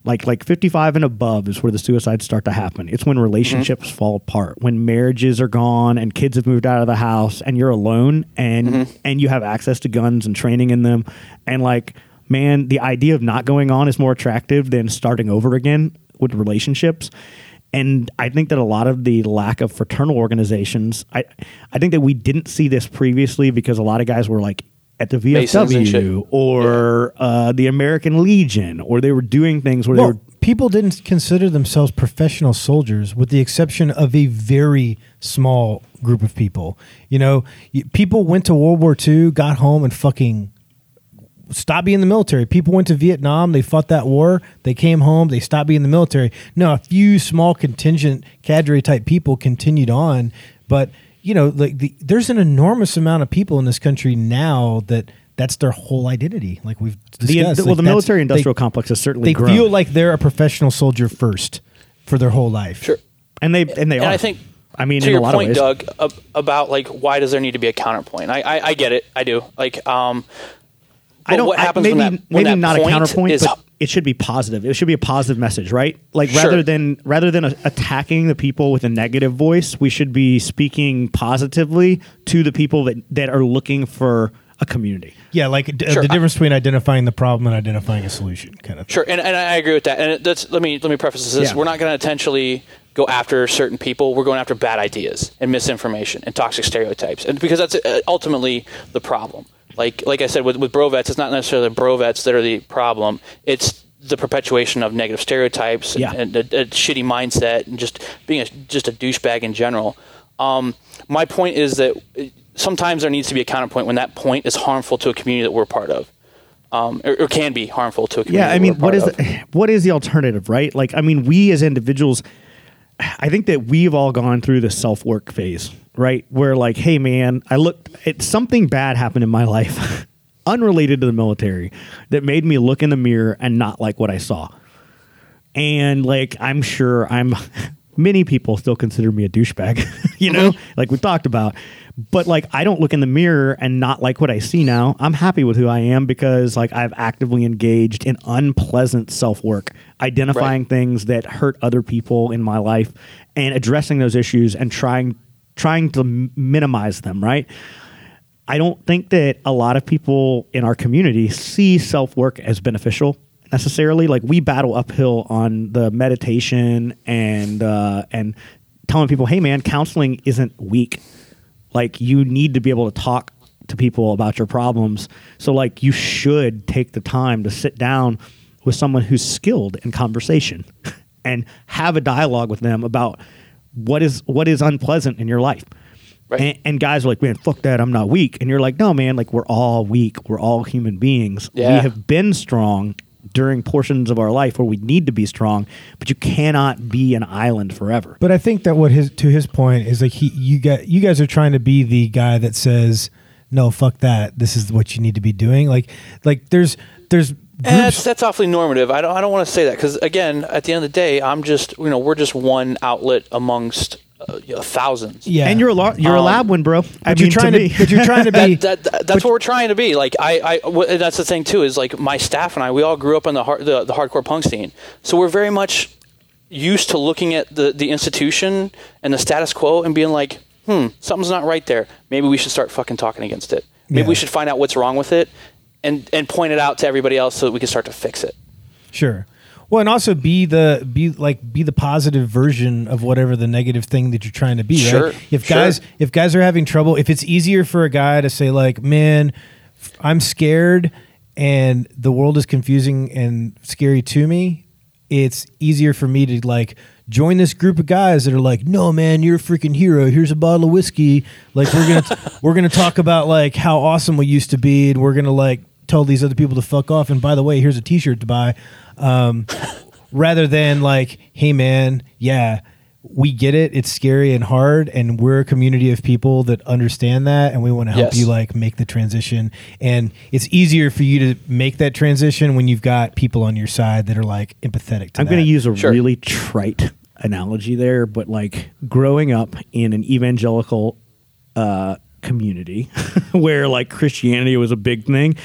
like like fifty five and above is where the suicides start to happen. It's when relationships mm-hmm. fall apart, when marriages are gone, and kids have moved out of the house, and you're alone, and mm-hmm. and you have access to guns and training in them, and like man, the idea of not going on is more attractive than starting over again with relationships. And I think that a lot of the lack of fraternal organizations, I, I think that we didn't see this previously because a lot of guys were like at the Masons and shit. VFW or uh, the American Legion, or they were doing things where Well, they were. people didn't consider themselves professional soldiers, with the exception of a very small group of people. You know, people went to World War II, got home, and fucking stopped being in the military. People went to Vietnam, they fought that war, they came home, they stopped being in the military. No, a few small contingent cadre type people continued on, but you know, like the, there's an enormous amount of people in this country now that that's their whole identity. Like we've The, discussed. well, Like, the that's- military industrial they- complex has certainly they grown. feel like they're a professional soldier first for their whole life. sure. and they and they and are. I think I mean, to in your a lot point, of ways. Doug, ab- about like why does there need to be a counterpoint? I I, I get it, I do. Like, um, I don't. What I- maybe when that when maybe that not a counterpoint, is but it should be positive. It should be a positive message, right? Like Sure. rather than rather than a- attacking the people with a negative voice, we should be speaking positively to the people that that are looking for a community. Yeah, like d- Sure. the difference between identifying the problem and identifying a solution, kind of. Sure, and, and I agree with that. And that's let me let me preface this: Yeah. we're not going to intentionally go after certain people. We're going after bad ideas and misinformation and toxic stereotypes, and because that's uh, ultimately the problem. Like like I said with with brovets, it's not necessarily the brovets that are the problem. It's the perpetuation of negative stereotypes and, Yeah. and a, a shitty mindset and just being a, just a douchebag in general. Um, my point is that uh, sometimes there needs to be a counterpoint when that point is harmful to a community that we're part of. Um, or, or can be harmful to a community. Yeah, I that mean, we're what is of. the, what is the alternative, right? Like, I mean, we as individuals, I think that we've all gone through the self work phase, right? Where like, hey, man, I looked at something bad happened in my life, unrelated to the military, that made me look in the mirror and not like what I saw. And like, I'm sure I'm. Many people still consider me a douchebag, you know, like we talked about. But like, I don't look in the mirror and not like what I see now. I'm happy with who I am because like I've actively engaged in unpleasant self work, identifying Right. things that hurt other people in my life, and addressing those issues and trying trying to m- minimize them. Right. I don't think that a lot of people in our community see self work as beneficial necessarily. Like we battle uphill on the meditation and uh, and telling people, hey man, counseling isn't weak. Like you need to be able to talk to people about your problems. So like you should take the time to sit down with someone who's skilled in conversation and have a dialogue with them about what is what is unpleasant in your life. Right. And, and guys are like, man, fuck that. I'm not weak. And you're like, no, man, like we're all weak. We're all human beings. Yeah. We have been strong during portions of our life where we need to be strong, but you cannot be an island forever. But I think that what his to his point is like he you got you guys are trying to be the guy that says no fuck that this is what you need to be doing like like there's there's that's that's awfully normative. I don't I don't want to say that because again, at the end of the day, I'm just you know we're just one outlet amongst uh, you know, thousands. yeah And you're a la- you're a Um, lab one, bro. I but you're trying to, to, me. but you're trying to be That, that, that's what we're trying to be. Like I, I w- that's the thing too is like my staff and I, we all grew up in the hard, the, the hardcore punk scene, so we're very much used to looking at the the institution and the status quo and being like, hmm, something's not right there. Maybe we should start fucking talking against it. Maybe Yeah. we should find out what's wrong with it, and and point it out to everybody else so that we can start to fix it. Sure. Well, and also be the be like be the positive version of whatever the negative thing that you're trying to be. Sure, Right? If sure. guys if guys are having trouble, if it's easier for a guy to say like, "Man, I'm scared and the world is confusing and scary to me," it's easier for me to like join this group of guys that are like, "No, man, you're a freaking hero. Here's a bottle of whiskey. Like we're gonna we're gonna talk about like how awesome we used to be, and we're gonna like tell these other people to fuck off. And by the way, here's a T-shirt to buy." Um, rather than like, "Hey, man, yeah." We get it. It's scary and hard, and we're a community of people that understand that, and we want to help Yes. you like make the transition. And it's easier for you to make that transition when you've got people on your side that are like empathetic to I'm going to use a Sure. really trite analogy there, but like growing up in an evangelical uh, community where like Christianity was a big thing,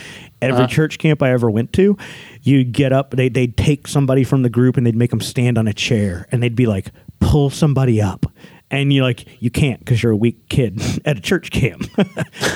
every Uh-huh. church camp I ever went to, you'd get up, they, they'd take somebody from the group and they'd make them stand on a chair and they'd be like, pull somebody up. And you're like, you can't because you're a weak kid at a church camp.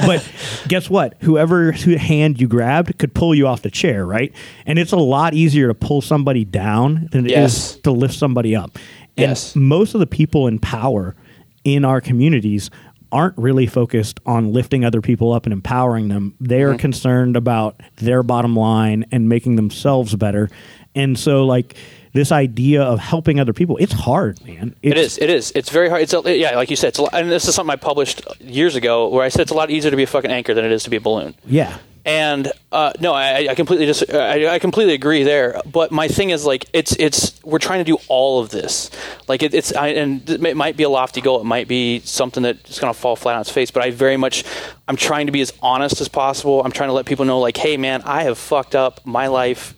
but guess what? Whoever who hand you grabbed could pull you off the chair, right? And it's a lot easier to pull somebody down than it is Yes. to lift somebody up. And Yes. most of the people in power in our communities aren't really focused on lifting other people up and empowering them. They Mm-hmm. are concerned about their bottom line and making themselves better. And so like this idea of helping other people, it's hard, man. It's, It is. It is. It's very hard. It's a, yeah, like you said. It's a and this is something I published years ago where I said it's a lot easier to be a fucking anchor than it is to be a balloon. Yeah. And uh, no, I, I completely just I, I completely agree there. But my thing is like it's it's we're trying to do all of this. Like it, it's I, and it might be a lofty goal. It might be something that's going to fall flat on its face. But I very much I'm trying to be as honest as possible. I'm trying to let people know like, hey man, I have fucked up my life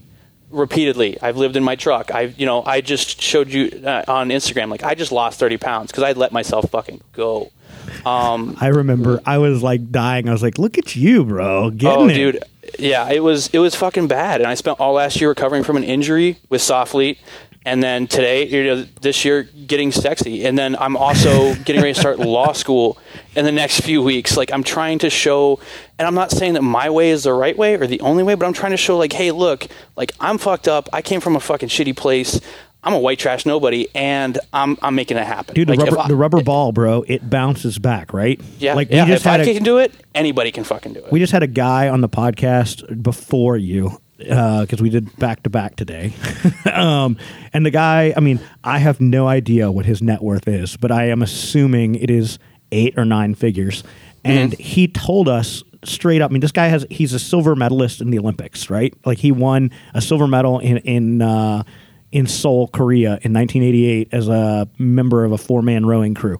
repeatedly. I've lived in my truck. I, you know, I just showed you uh, on Instagram, like I just lost 30 pounds because I let myself fucking go. Um, I remember I was like dying. I was like, "Look at you, bro! Getting oh, it. dude, yeah, it was it was fucking bad. And I spent all last year recovering from an injury with SOFLETE, and then today, you know, this year getting sexy, and then I'm also getting ready to start law school in the next few weeks. Like I'm trying to show, and I'm not saying that my way is the right way or the only way, but I'm trying to show like, hey, look, like I'm fucked up. I came from a fucking shitty place. I'm a white trash nobody, and I'm I'm making it happen. Dude, Like, the rubber, I- the rubber ball, bro, it bounces back, right? Yeah, Like yeah. just if I a, can do it, anybody can fucking do it. we just had a guy on the podcast before you because we did back to back today. um, and the guy, I mean, I have no idea what his net worth is, but I am assuming it is eight or nine figures. And he told us straight up. I mean, this guy has he's a silver medalist in the Olympics, right? Like he won a silver medal in in. Uh, in Seoul, Korea in 1988 as a member of a four man rowing crew.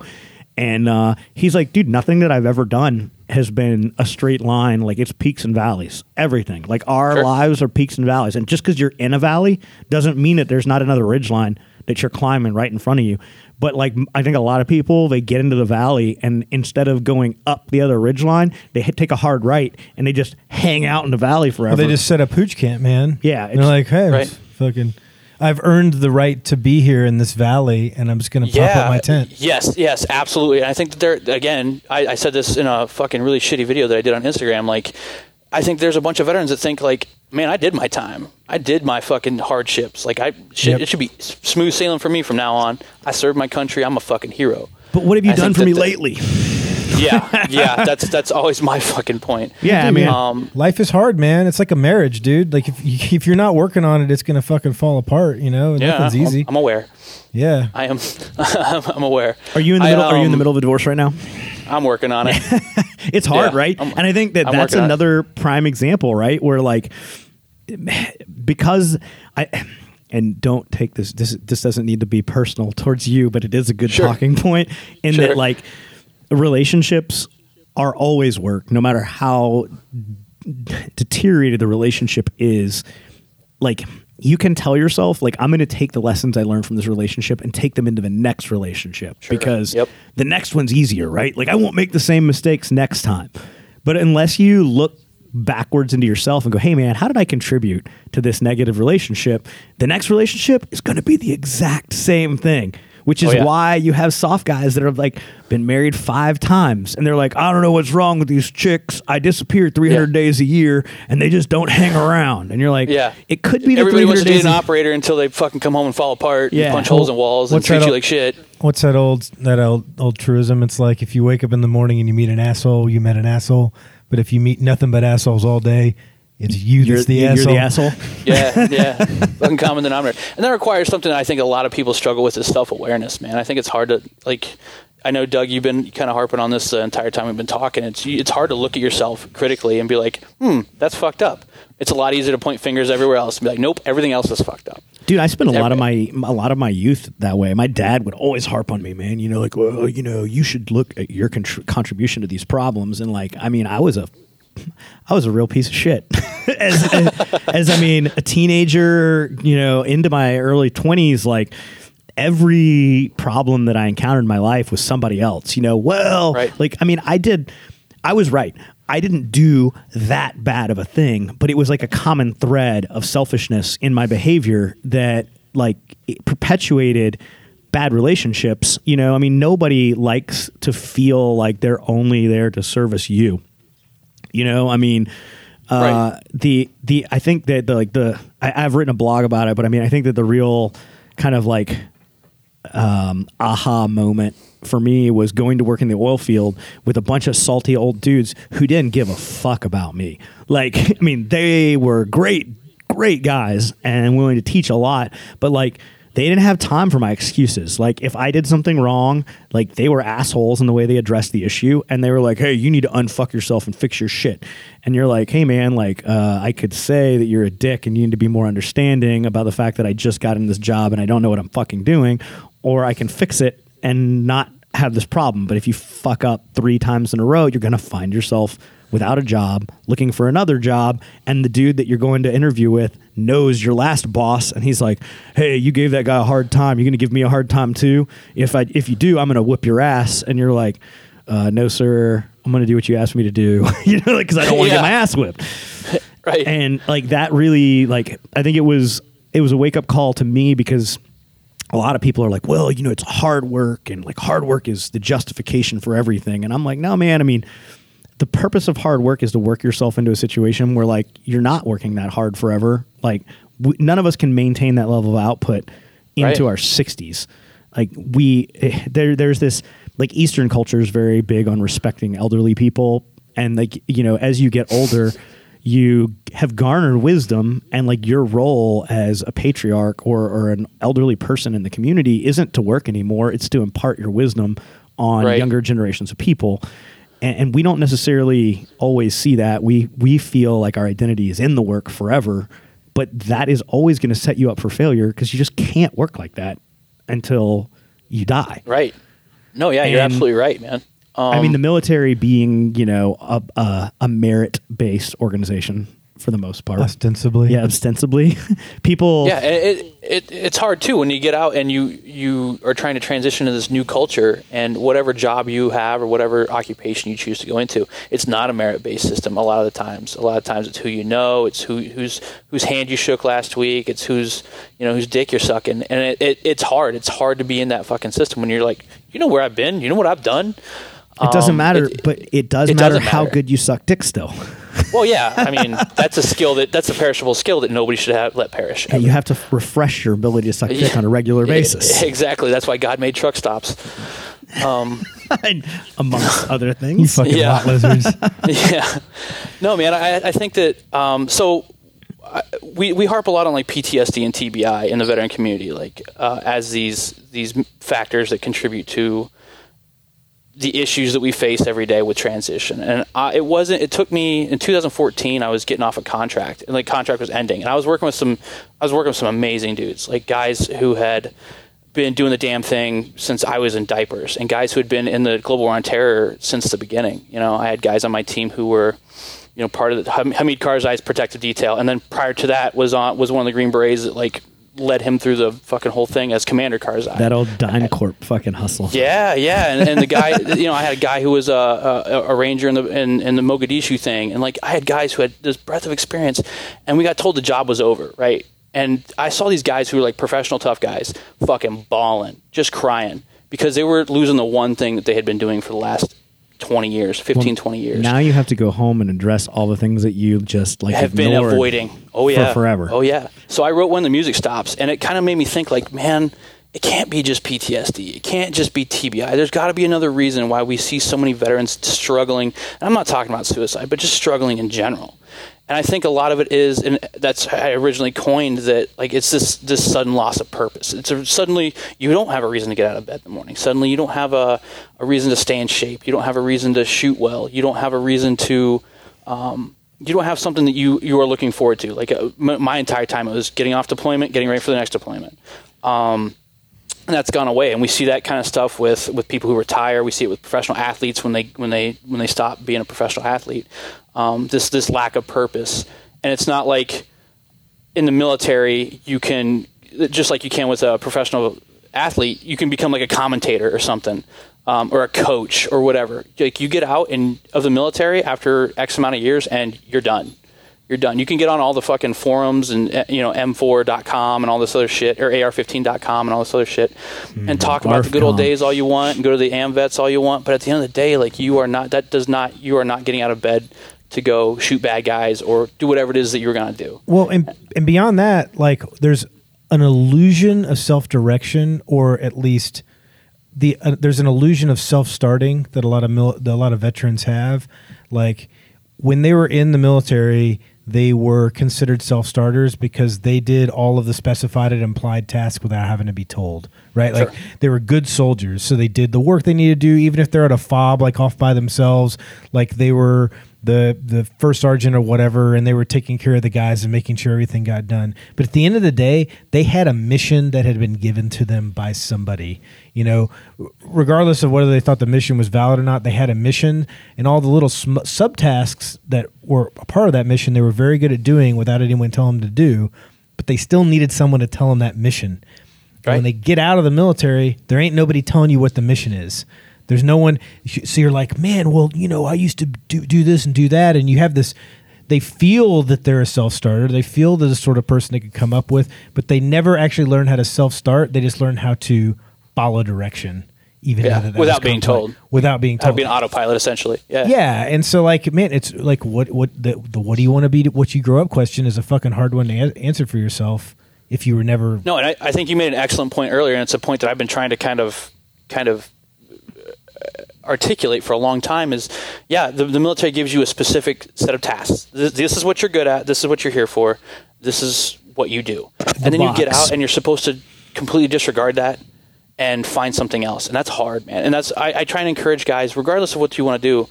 And uh, he's like, dude, nothing that I've ever done has been a straight line. Like it's peaks and valleys, everything. Like our Sure. lives are peaks and valleys. And just because you're in a valley doesn't mean that there's not another ridge line that you're climbing right in front of you. But like I think a lot of people, they get into the valley and instead of going up the other ridge line, they hit, take a hard right and they just hang out in the valley forever. Well, they just set up hooch camp, man. Yeah, And they're like, hey, Right. fucking, I've earned the right to be here in this valley, and I'm just gonna pop up my tent. Yes, yes, absolutely. And I think that there again, I, I said this in a fucking really shitty video that I did on Instagram. Like, I think there's a bunch of veterans that think like, man, I did my time. I did my fucking hardships. Like, I shit, Yep. it should be smooth sailing for me from now on. I served my country. I'm a fucking hero. but what have you I done for me lately? Yeah, yeah. That's that's always my fucking point. Yeah, I mean, Um, Life is hard, man. It's like a marriage, dude. Like if you, if you're not working on it, it's gonna fucking fall apart. You know, yeah, nothing's I'm- easy. I'm, aware. yeah, I am. I'm aware. Are you in the I, middle? are you in the um, middle of a divorce right now? I'm working on it. It's hard, Yeah, right? I'm- and I think that I'm that's working on it. another prime example, right? Where like because I and don't take this this this doesn't need to be personal towards you, but it is a good Sure. talking point in Sure. that like relationships are always work, no matter how deteriorated the relationship is. Like you can tell yourself, like I'm going to take the lessons I learned from this relationship and take them into the next relationship because Yep. the next one's easier, right? Like I won't make the same mistakes next time. But unless you look backwards into yourself and go, "Hey man, how did I contribute to this negative relationship?" The next relationship is going to be the exact same thing. Which is Oh, yeah. why you have soft guys that have like been married five times and they're like, I don't know what's wrong with these chicks. I disappear 300 Yeah. days a year and they just don't hang around. And you're like, Yeah. it could be the Everybody 300 wants to days. date an operator until they fucking come home and fall apart, Yeah. and punch holes in walls, and treat that you like shit. what's that old that old old truism? It's like if you wake up in the morning and you meet an asshole, you met an asshole. But if you meet nothing but assholes all day, It's you You're, that's the you're asshole. the asshole. Yeah, yeah. Fucking common denominator. And that requires something I think a lot of people struggle with is self awareness, man. I think it's hard to like I know Doug, you've been kind of harping on this the entire time we've been talking. It's it's hard to look at yourself critically and be like, hmm, that's fucked up. It's a lot easier to point fingers everywhere else and be like, nope, everything else is fucked up. Dude, I spent a lot of my a lot of my youth that way. My dad would always harp on me, man. You know, like, well, you know, you should look at your contr- contribution to these problems. And like, I mean, I was a, I was a real piece of shit. as, as, as I mean, a teenager, you know, into my early twenties, like every problem that I encountered in my life was somebody else. You know, well, Right. like, I mean, I did, I was right. I didn't do that bad of a thing, but it was like a common thread of selfishness in my behavior that like it perpetuated bad relationships. You know, I mean, nobody likes to feel like they're only there to service you. You know, I mean, uh, Right. the the I think that the like the I, I've written a blog about it, but I mean, I think that the real kind of like um, aha moment for me was going to work in the oil field with a bunch of salty old dudes who didn't give a fuck about me. Like, I mean, they were great, great guys and willing to teach a lot, but like, they didn't have time for my excuses. Like, if I did something wrong, like, they were assholes in the way they addressed the issue. And they were like, hey, you need to unfuck yourself and fix your shit. And you're like, hey, man, like, uh, I could say that you're a dick and you need to be more understanding about the fact that I just got in this job and I don't know what I'm fucking doing or I can fix it and not have this problem. But if you fuck up three times in a row, you're to find yourself without a job, looking for another job, and the dude that you're going to interview with knows your last boss, and he's like, "Hey, you gave that guy a hard time. You're going to give me a hard time too. If I if you do, I'm going to whip your ass." And you're like, uh, "No, sir. I'm going to do what you asked me to do." you know, like because I don't want to Yeah. get my ass whipped Right. and like that really like i think it was it was a wake-up call to me because a lot of people are like well you know it's hard work and like hard work is the justification for everything and i'm like no man i mean the purpose of hard work is to work yourself into a situation where like you're not working that hard forever. Like w- none of us can maintain that level of output into Right. our 60s like we eh, there there's this like eastern culture is very big on respecting elderly people. And like you know as you get older you have garnered wisdom and like your role as a patriarch or, or an elderly person in the community isn't to work anymore. It's to impart your wisdom on Right. younger generations of people and, and we don't necessarily always see that we we feel like our identity is in the work forever but that is always going to set you up for failure because you just can't work like that until you die right. No, yeah, you're absolutely right, man. Um, I mean, the military being, you know, a, a, a merit based organization for the most part. ostensibly. Yeah, ostensibly. People. yeah, it, it, it it's hard too when you get out and you you are trying to transition to this new culture and whatever job you have or whatever occupation you choose to go into, it's not a merit based system. A lot of the times, a lot of times it's who you know, it's who whose whose hand you shook last week, it's whose you know whose dick you're sucking, and it, it it's hard. It's hard to be in that fucking system when you're like, you know where I've been, you know what I've done. It doesn't Um, matter, it- but it does it matter how matter. good you suck dick still. Well, yeah, I mean that's a skill that that's a perishable skill that nobody should have let perish. And you have to refresh your ability to suck dick Yeah. on a regular basis, Exactly. That's why God made truck stops. Um, amongst other You things. fucking Yeah. lot lizards. yeah. No, man. I, I think that um, so. I, we, we harp a lot on like PTSD and TBI in the veteran community, like uh, as these these factors that contribute to the issues that we face every day with transition. And I, it wasn't. It took me in 2014. I was getting off a contract, and the contract was ending, and I was working with some. I was working with some amazing dudes, like guys who had been doing the damn thing since I was in diapers, and guys who had been in the global war on terror since the beginning. You know, I had guys on my team who were, you know, part of the Hamid Karzai's protective detail, and then prior to that was on was one of the Green Berets that like led him through the fucking whole thing as Commander Karzai. That old DynCorp fucking hustle. Yeah, yeah, and, and the guy, you know, I had a guy who was a, a, a ranger in the in, in the Mogadishu thing, and like I had guys who had this breadth of experience, and we got told the job was over, right? And I saw these guys who were like professional tough guys, fucking bawling, just crying because they were losing the one thing that they had been doing for the last 20 years, 15, 20 years. Now you have to go home and address all the things that you just like have been avoiding. Oh for yeah, forever. Oh yeah. So I wrote when the music stops, and it kind of made me think like, man, it can't be just PTSD. It can't just be TBI. There's got to be another reason why we see so many veterans struggling. And I'm not talking about suicide, but just struggling in general. And I think a lot of it is, and that's I originally coined that. Like it's this this sudden loss of purpose. It's a, suddenly you don't have a reason to get out of bed in the morning. Suddenly you don't have a, a reason to stay in shape. You don't have a reason to shoot well. You don't have a reason to um, you don't have something that you you are looking forward to. Like uh, m- my entire time, it was getting off deployment, getting ready for the next deployment. Um, and that's gone away, and we see that kind of stuff with, with people who retire. We see it with professional athletes when they when they when they stop being a professional athlete. Um, this this lack of purpose, and it's not like in the military you can just like you can with a professional athlete, you can become like a commentator or something um, or a coach or whatever. Like you get out in of the military after X amount of years and you're done. You're done. You can get on all the fucking forums and uh, you know m4.com and all this other shit or ar15.com and all this other shit and talk about the good old days all you want and go to the AMVETs all you want. But at the end of the day, like you are not. That does not. You are not getting out of bed to go shoot bad guys or do whatever it is that you're gonna do. Well, and and beyond that, like there's an illusion of self direction, or at least the uh, there's an illusion of self starting that a lot of mil- that a lot of veterans have. Like when they were in the military, they were considered self starters because they did all of the specified and implied tasks without having to be told. Right, like Sure. they were good soldiers, so they did the work they needed to do, even if they're at a fob like off by themselves. Like they were the the first sergeant or whatever, and they were taking care of the guys and making sure everything got done. But at the end of the day, they had a mission that had been given to them by somebody. You know, regardless of whether they thought the mission was valid or not, they had a mission, and all the little sm- subtasks that were a part of that mission, they were very good at doing without anyone telling them to do. But they still needed someone to tell them that mission. Right. When they get out of the military, there ain't nobody telling you what the mission is. There's no one. So you're like, man, well, you know, I used to do, do this and do that. And you have this, they feel that they're a self starter. They feel they're the sort of person they could come up with, but they never actually learn how to self start. They just learn how to follow direction, even Yeah, that without being told. Without being told. be an autopilot essentially. Yeah. Yeah, and so like, man, it's like what what the, the what do you want to be? What you grow up question is a fucking hard one to a- answer for yourself if you were never. No, and I, I think you made an excellent point earlier, and it's a point that I've been trying to kind of, kind of articulate for a long time. Is yeah, the, the military gives you a specific set of tasks. This, this is what you're good at. This is what you're here for. This is what you do, and then you get out, and you're supposed to completely disregard that and find something else, and that's hard, man. And that's I, I try and encourage guys, regardless of what you want to do,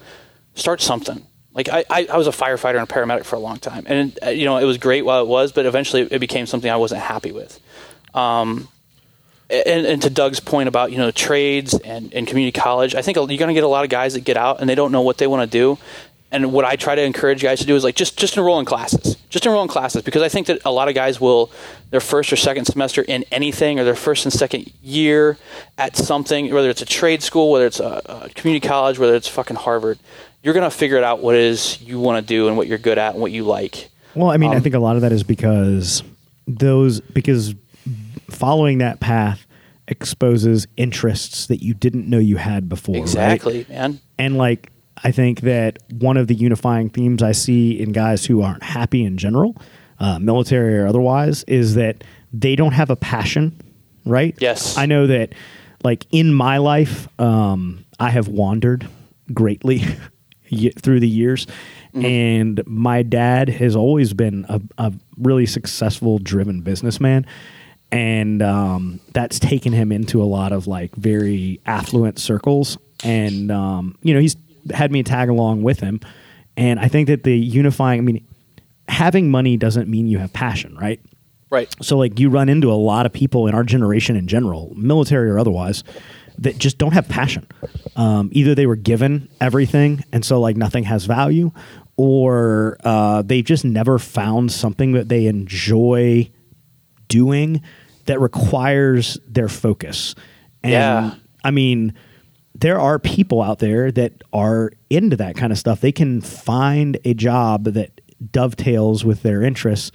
start something. Like I, I, I was a firefighter and a paramedic for a long time, and uh, you know it was great while it was, but eventually it became something I wasn't happy with. Um, and, and to Doug's point about you know trades and, and community college, I think you're going to get a lot of guys that get out and they don't know what they want to do. And what I try to encourage guys to do is like just just enroll in classes, just enroll in classes because I think that a lot of guys will their first or second semester in anything or their first and second year at something, whether it's a trade school, whether it's a, a community college, whether it's fucking Harvard, you're going to figure it out what it is you want to do and what you're good at and what you like. Well, I mean, I Um, think a lot of that is because those because following that path exposes interests that you didn't know you had before. right? Exactly, man. And like I think that one of the unifying themes I see in guys who aren't happy in general, uh, military or otherwise, is that they don't have a passion, right? Yes. I know that like in my life, um, I have wandered greatly through the years. And my dad has always been a, a really successful, driven businessman. And um, that's taken him into a lot of like very affluent circles. And, um, you know, he's had me tag along with him. And I think that the unifying, I mean, having money doesn't mean you have passion, right? Right. So like you run into a lot of people in our generation in general, military or otherwise, that just don't have passion. Um, either they were given everything and so like nothing has value, or uh, they've just never found something that they enjoy doing that requires their focus. And Yeah. I mean, there are people out there that are into that kind of stuff. They can find a job that dovetails with their interests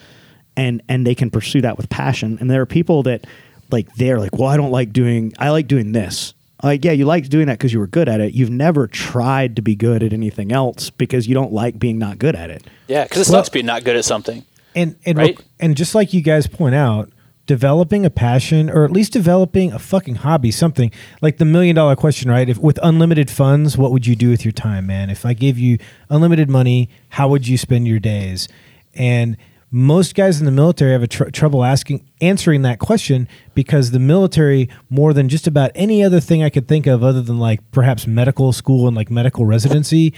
and and they can pursue that with passion. And there are people that like they're like, "Well, I don't like doing I like doing this." Like, yeah, you like doing that because you were good at it. You've never tried to be good at anything else because you don't like being not good at it. Yeah, because it Well- sucks being not good at something. and and Right? and just like you guys point out developing a passion or at least developing a fucking hobby something like the million dollar question right? If with unlimited funds what would you do with your time man? If i gave you unlimited money how would you spend your days? And most guys in the military have a tr- trouble asking answering that question because the military more than just about any other thing I could think of other than like perhaps medical school and like medical residency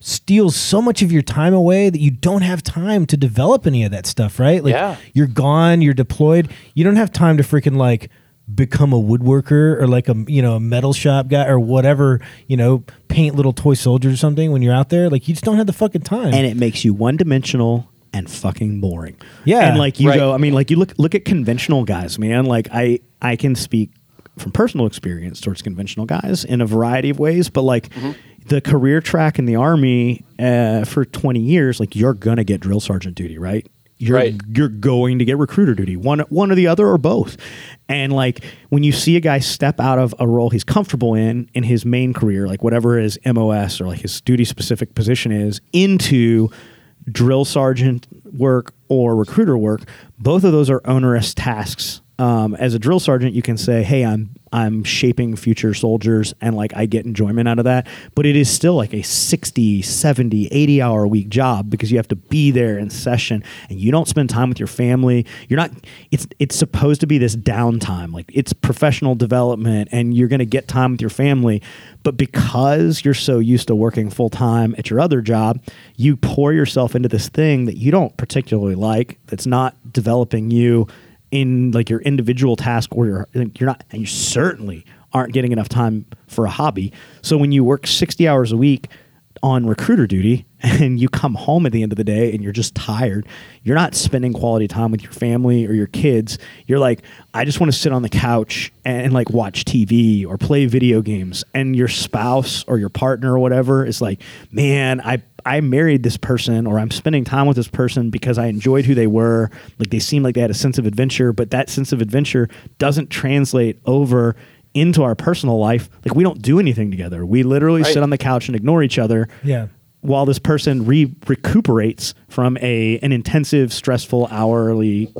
steals so much of your time away that you don't have time to develop any of that stuff, right? Like Yeah. you're gone, you're deployed. You don't have time to freaking like become a woodworker or like a you know a metal shop guy or whatever you know paint little toy soldiers or something when you're out there like you just don't have the fucking time and it makes you one dimensional and fucking boring. Yeah. and like you Right. go, I mean, like you look look at conventional guys, man. Like I I can speak from personal experience towards conventional guys in a variety of ways, but like. Mm-hmm. The career track in the army uh, for 20 years, like you're gonna get drill sergeant duty, right? You're Right. you're going to get recruiter duty, one one or the other or both. And like when you see a guy step out of a role he's comfortable in in his main career, like whatever his MOS or like his duty specific position is, into drill sergeant work or recruiter work, both of those are onerous tasks. Um, as a drill sergeant, you can say, "Hey, I'm I'm shaping future soldiers and like I get enjoyment out of that." But it is still like a 60, 70, 80 hour a week job because you have to be there in session and you don't spend time with your family. You're not it's it's supposed to be this downtime. Like it's professional development and you're going to get time with your family, but because you're so used to working full time at your other job, you pour yourself into this thing that you don't particularly like that's not developing you in like your individual task or you're you're not and you certainly aren't getting enough time for a hobby. So when you work 60 hours a week on recruiter duty and you come home at the end of the day and you're just tired, you're not spending quality time with your family or your kids. You're like, I just want to sit on the couch and, like watch TV or play video games. And your spouse or your partner or whatever is like, man, I I married this person or I'm spending time with this person because I enjoyed who they were. Like they seemed like they had a sense of adventure, but that sense of adventure doesn't translate over into our personal life. Like we don't do anything together. We literally Right. sit on the couch and ignore each other yeah while this person re- recuperates from a an intensive, stressful hourly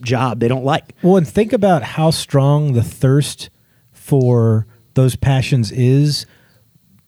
job they don't like. Well, and think about how strong the thirst for those passions is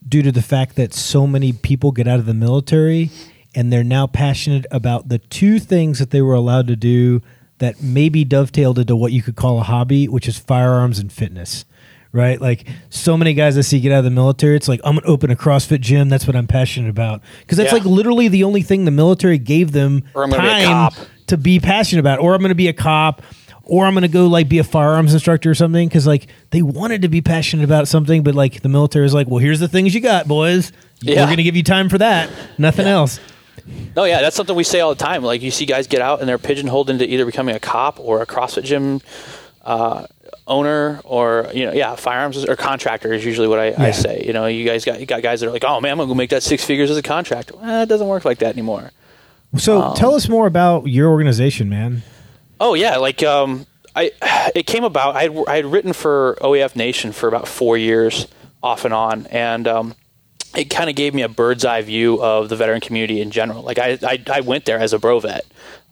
due to the fact that so many people get out of the military and they're now passionate about the two things that they were allowed to do that maybe dovetailed into what you could call a hobby, which is firearms and fitness. Right? Like so many guys I see get out of the military, it's like, I'm going to open a CrossFit gym. That's what I'm passionate about. Because that's Yeah. like literally the only thing the military gave them Or I'm gonna be a time to be passionate about. Or I'm going to be a cop. Or I'm going to go like be a firearms instructor or something. Because like they wanted to be passionate about something, but like the military is like, well, here's the things you got, boys. Yeah. We're going to give you time for that. Nothing else. No, yeah, that's something we say all the time. Like you see guys get out and they're pigeonholed into either becoming a cop or a CrossFit gym uh, owner, or you know, yeah, firearms or contractor is usually what I, Yeah. I say. You know, you guys got you got guys that are like, oh man, I'm gonna go make that six figures as a contractor. Well, it doesn't work like that anymore. So Um, tell us more about your organization, man. Oh yeah, like um, I it came about. I had, I had written for OEF Nation for about four years, off and on, and um, it kind of gave me a bird's eye view of the veteran community in general. Like I, I, I went there as a bro vet.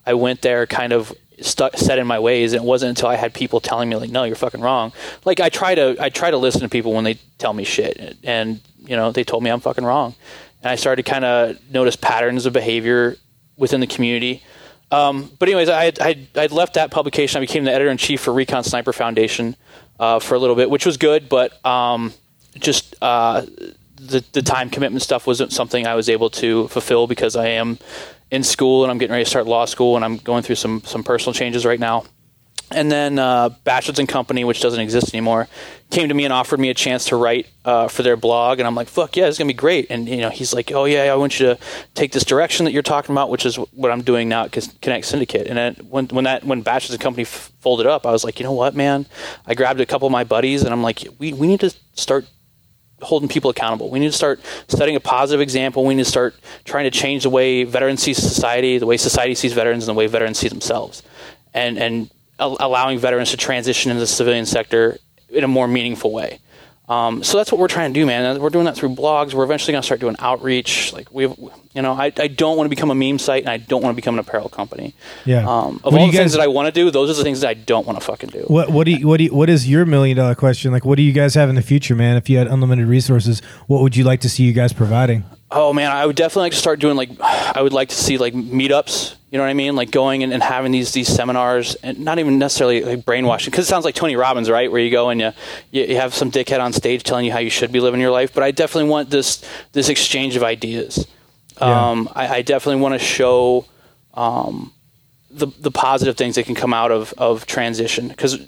I went there kind of stuck set in my ways, and it wasn't until I had people telling me like, "No, you're fucking wrong." Like I try to I try to listen to people when they tell me shit, and you know they told me I'm fucking wrong, and I started to kind of notice patterns of behavior within the community. Um, but anyways, I had, I'd, I'd left that publication. I became the editor in chief for Recon Sniper Foundation uh, for a little bit, which was good, but um, just uh, the the time commitment stuff wasn't something I was able to fulfill because I am in school and I'm getting ready to start law school and I'm going through some some personal changes right now. And then uh, Bachelors and Company, which doesn't exist anymore, came to me and offered me a chance to write uh, for their blog, and I'm like, "Fuck yeah, it's gonna be great." And you know, he's like, "Oh yeah, I want you to take this direction that you're talking about, which is what I'm doing now at Kinetic Syndicate." And then when when that when Bachelors and Company f- folded up, I was like, "You know what, man?" I grabbed a couple of my buddies, and I'm like, "We we need to start holding people accountable. We need to start setting a positive example. We need to start trying to change the way veterans see society, the way society sees veterans, and the way veterans see themselves, and and allowing veterans to transition into the civilian sector in a more meaningful way. Um, so that's what we're trying to do, man. We're doing that through blogs. We're eventually going to start doing outreach. Like we, you know, I, I don't want to become a meme site, and I don't want to become an apparel company. Yeah. Um, of all the things that I want to do, those are the things that I don't want to fucking do. What what do you, what do you, what is your million dollar question? Like, what do you guys have in the future, man? If you had unlimited resources, what would you like to see you guys providing? Oh man, I would definitely like to start doing like I would like to see like meetups. You know what I mean? Like going and, and having these these seminars, and not even necessarily like brainwashing, because it sounds like Tony Robbins, right? Where you go and you, you you have some dickhead on stage telling you how you should be living your life. But I definitely want this this exchange of ideas. Yeah. Um, I, I definitely want to show um, the the positive things that can come out of of transition because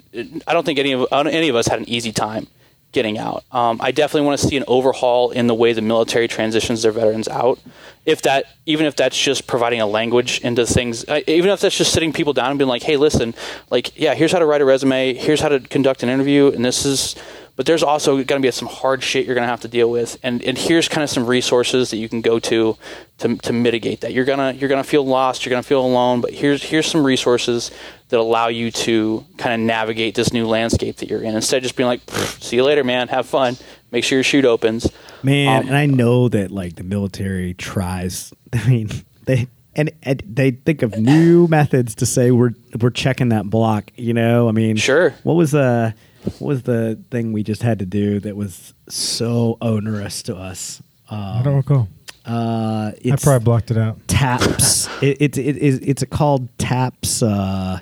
I don't think any of any of us had an easy time getting out. Um, I definitely want to see an overhaul in the way the military transitions their veterans out. If that, even if that's just providing a language into things, uh, even if that's just sitting people down and being like, "Hey, listen, like, yeah, here's how to write a resume, here's how to conduct an interview, and this is." But there's also going to be some hard shit you're going to have to deal with, and and here's kind of some resources that you can go to to, to mitigate that. You're gonna you're gonna feel lost, you're gonna feel alone, but here's here's some resources that allow you to kind of navigate this new landscape that you're in. Instead of just being like, "See you later, man. Have fun. Make sure your chute opens." Man, Um, and I know that like the military tries. I mean, they and, and they think of new methods to say we're we're checking that block. You know, I mean, Sure. What was the what was the thing we just had to do that was so onerous to us? I don't recall. Uh, I probably blocked it out. TAPS. it, it, it, it, it's called TAPS. Uh,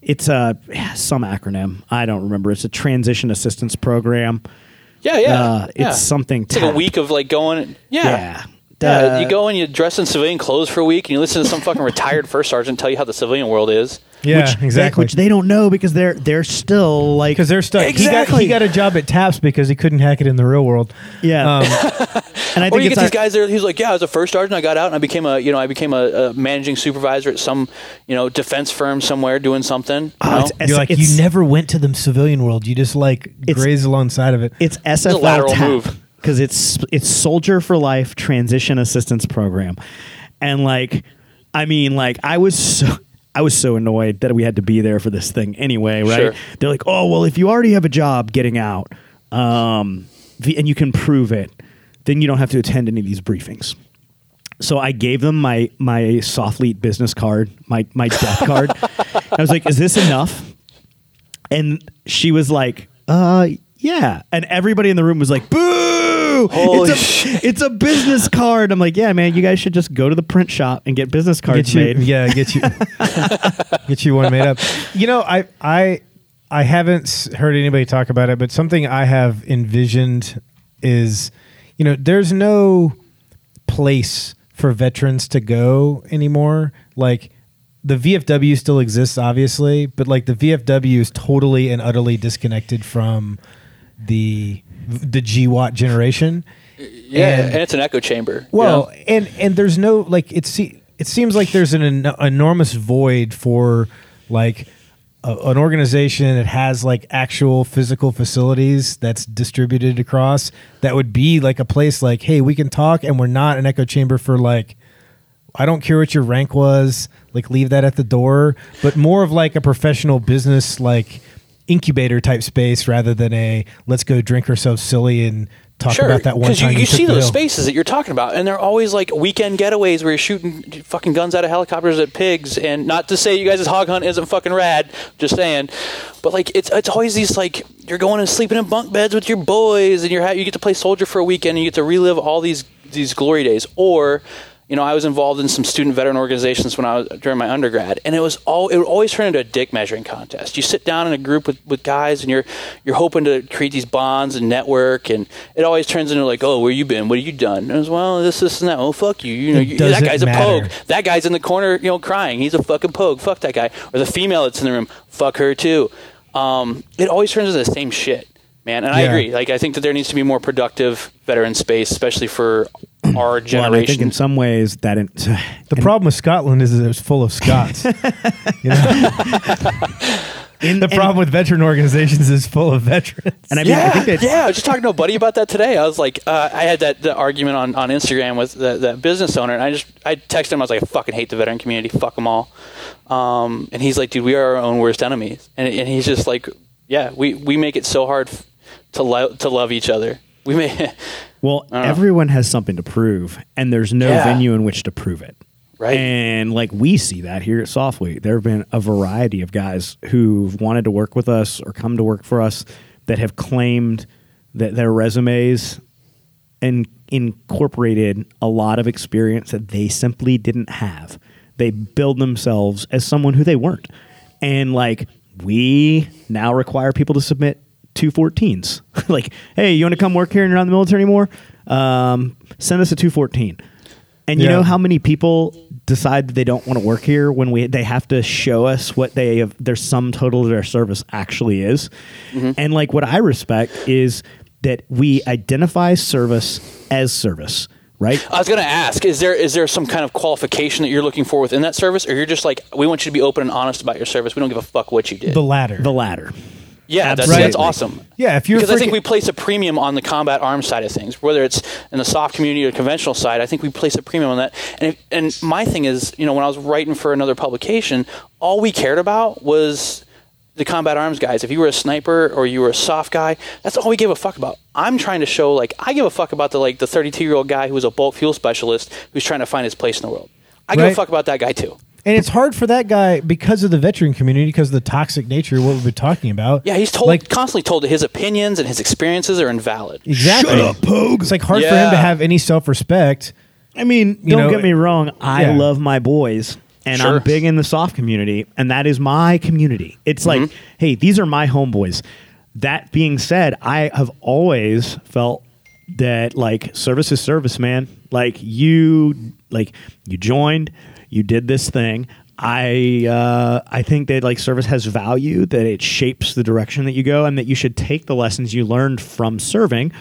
it's a some acronym. I don't remember. It's a transition assistance program. Yeah, yeah. Uh, yeah. It's something. It's like a week of like going. Yeah. Yeah. Yeah, Uh, you go and you dress in civilian clothes for a week, and you listen to some fucking retired first sergeant tell you how the civilian world is. Yeah, which they- exactly. which they don't know because they're they're still like because they're stuck. He got Exactly. he got a job at Taps because he couldn't hack it in the real world. yeah. Um, and I Or think you it's get these guys there. He's like, "Yeah, I was a first sergeant. I got out and I became a, you know, I became a, a managing supervisor at some, you know, defense firm somewhere doing something." You Oh, know? it's- you're like it's- you never went to the civilian world. You just like It's- graze alongside of it. It's SFL lateral TAP move. Because it's it's Soldier for Life Transition Assistance Program, and like, I mean, like I was so. I was so annoyed that we had to be there for this thing anyway, right? Sure. They're like, "Oh, well, if you already have a job getting out, um, the, and you can prove it, then you don't have to attend any of these briefings." So I gave them my my SOFLETE business card, my my death card. I was like, "Is this enough?" And she was like, "Uh, yeah." And everybody in the room was like, "Boo! Holy it's a shit. it's a business card." I'm like, "Yeah, man, you guys should just go to the print shop and get business cards Get you, made." yeah, get you, get you one made up. You know, I, I, I haven't heard anybody talk about it, but something I have envisioned is, you know, there's no place for veterans to go anymore. Like the VFW still exists, obviously, but like the VFW is totally and utterly disconnected from the the GWOT generation. yeah, and- and, it's an echo chamber. you Well, know? and and there's no like it. It seems like there's an en- enormous void for like a, an organization that has like actual physical facilities that's distributed across. That would be like a place like, hey, we can talk, and we're not an echo chamber for like. I don't care what your rank was. Like, leave that at the door. But more of like a professional business, like incubator type space, rather than a let's go drink ourselves silly and talk sure, about that one because you, time. you see those spaces that you're talking about, and they're always like weekend getaways where you're shooting fucking guns out of helicopters at pigs. And not to say you guys' hog hunt isn't fucking rad, just saying, but like it's it's always these like you're going and sleeping in bunk beds with your boys, and you're you get to play soldier for a weekend, and you get to relive all these these glory days, or you know, I was involved in some student veteran organizations when I was during my undergrad, and it was all it would always turn into a dick measuring contest. You sit down in a group with, with guys, and you're you're hoping to create these bonds and network, and it always turns into like, oh, where you been? What have you done? And it was well, this, this, and that. Oh, fuck you. You know, you, that guy's a matter. pogue. That guy's in the corner, you know, crying. He's a fucking pogue. Fuck that guy. Or the female that's in the room. Fuck her too. Um, it always turns into the same shit, man. And I agree. Like, I think that there needs to be more productive veteran space, especially for our Well, I generation. think in some ways that it, The problem with Scotland is that it's full of Scots. You know? in, The problem with veteran organizations is full of veterans. and I mean, yeah, I think that yeah. I was just talking to a buddy about that today. I was like, uh, I had that, that argument on, on Instagram with the, that business owner, and I just I texted him. I was like, I fucking hate the veteran community. Fuck them all. Um, and he's like, dude, we are our own worst enemies. And, and he's just like, yeah, we, we make it so hard f- to lo- to love each other. We may, Well, know. everyone has something to prove, and there's no Yeah. venue in which to prove it. Right. And like we see that here at SOFLETE, there have been a variety of guys who've wanted to work with us or come to work for us that have claimed that their resumes and incorporated a lot of experience that they simply didn't have. they build themselves as someone who they weren't. And like we now require people to submit 214s. like, hey, you want to come work here and you're not in the military anymore? Um, send us a 214. And you Yeah. know how many people decide that they don't want to work here when we they have to show us what they have their sum total of their service actually is. And like what I respect is that we identify service as service, right? I was going to ask: Is there is there some kind of qualification that you're looking for within that service, or you're just like, we want you to be open and honest about your service. We don't give a fuck what you did. The latter. The latter. Yeah, that's, that's awesome. yeah, if you're because I think we place a premium on the combat arms side of things, whether it's in the soft community or conventional side. I think we place a premium on that. And if, and my thing is, you know, when I was writing for another publication, all we cared about was the combat arms guys. If you were a sniper or you were a soft guy, that's all we gave a fuck about. I'm trying to show like I give a fuck about the like the 32 year old guy who was a bulk fuel specialist who's trying to find his place in the world. I give a fuck about that guy too. And it's hard for that guy because of the veteran community, because of the toxic nature of what we've been talking about. Yeah, he's told like constantly told that his opinions and his experiences are invalid. exactly. Shut up, Pogue. It's like hard for him Yeah. to have any self respect. I mean, You don't know, get me wrong. I yeah. love my boys, and Sure. I'm big in the soft community, and that is my community. It's like, mm-hmm. hey, these are my homeboys. That being said, I have always felt that like service is service, man. Like you, like you joined, you did this thing. I uh, I think that like service has value, that it shapes the direction that you go, and that you should take the lessons you learned from serving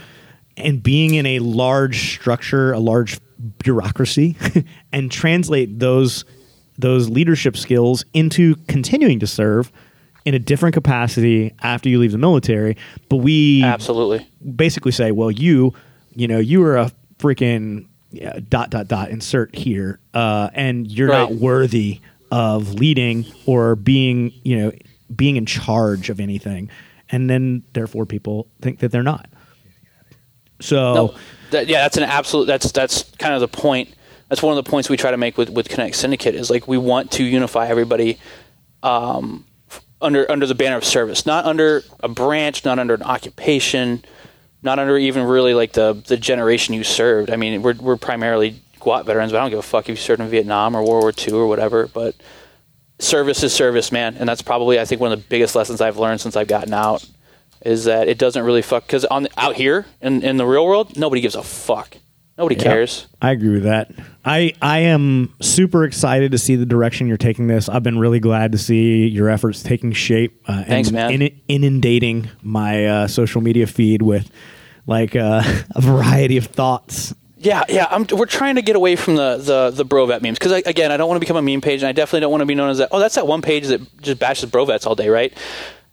and being in a large structure, a large bureaucracy, and translate those those leadership skills into continuing to serve in a different capacity after you leave the military. But we Absolutely. basically say, well, you, you know, you were a freaking yeah, dot dot dot insert here, uh, and you're not worthy of leading or being, you know, being in charge of anything, and then therefore people think that they're not. So No, that, yeah, that's an absolute. That's that's kind of the point. That's one of the points we try to make with with Kinetic Syndicate is like we want to unify everybody um, under under the banner of service, not under a branch, not under an occupation, not under even really like the the generation you served. I mean, we're we're primarily GWOT veterans, but I don't give a fuck if you served in Vietnam or World War II or whatever. But service is service, man, and that's probably I think one of the biggest lessons I've learned since I've gotten out is that it doesn't really fuck because on out here in in the real world, nobody gives a fuck. Nobody cares. I agree with that. I I am super excited to see the direction you're taking this. I've been really glad to see your efforts taking shape. Uh, Thanks, and man. in- inundating my uh, social media feed with like uh, a variety of thoughts. Yeah, yeah. I'm, we're trying to get away from the the, the Brovet memes because again, I don't want to become a meme page, and I definitely don't want to be known as that. Oh, that's that one page that just bashes Brovets all day, right?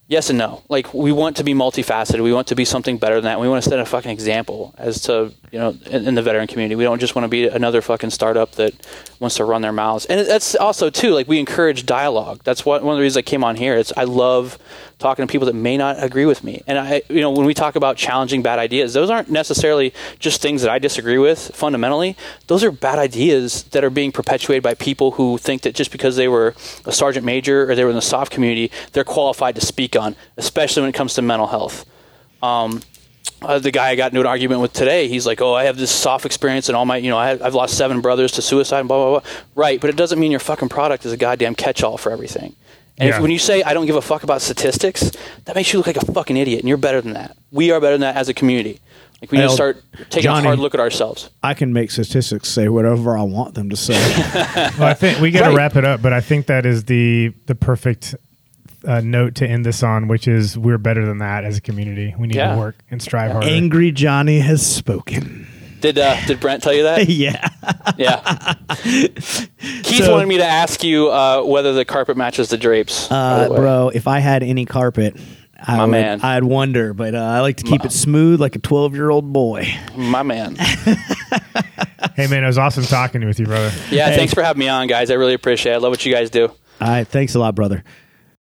Yes and no. Like we want to be multifaceted. We want to be something better than that. We want to set a fucking example as to you know in, in the veteran community. We don't just want to be another fucking startup that wants to run their mouths. And that's also too like we encourage dialogue. That's what one of the reasons I came on here. It's I love talking to people that may not agree with me. And I you know when we talk about challenging bad ideas, those aren't necessarily just things that I disagree with fundamentally. Those are bad ideas that are being perpetuated by people who think that just because they were a sergeant major or they were in the soft community, they're qualified to speak on, especially when it comes to mental health. Um, uh, the guy I got into an argument with today, he's like, "Oh, I have this soft experience, and all my, you know, I have, I've lost seven brothers to suicide, and blah blah blah." Right, but it doesn't mean your fucking product is a goddamn catch-all for everything. And Yeah. if, when you say I don't give a fuck about statistics, that makes you look like a fucking idiot, and you're better than that. We are better than that as a community. Like we need to start taking Johnny- a hard look at ourselves. I can make statistics say whatever I want them to say. Well, I think we got to Right. wrap it up, but I think that is the the perfect uh, note to end this on, which is we're better than that as a community. We need Yeah. to work and strive harder. Angry Johnny has spoken. Did uh, did Brent tell you that? yeah. Yeah. Keith So- wanted me to ask you uh, whether the carpet matches the drapes. Uh, the bro, if I had any carpet, I My would, man. I'd wonder, but uh, I like to keep it smooth like a 12 year old boy. my man. hey man, it was awesome talking with you, brother. Yeah, Hey. thanks for having me on, guys. I really appreciate it. I love what you guys do. All right. Thanks a lot, brother.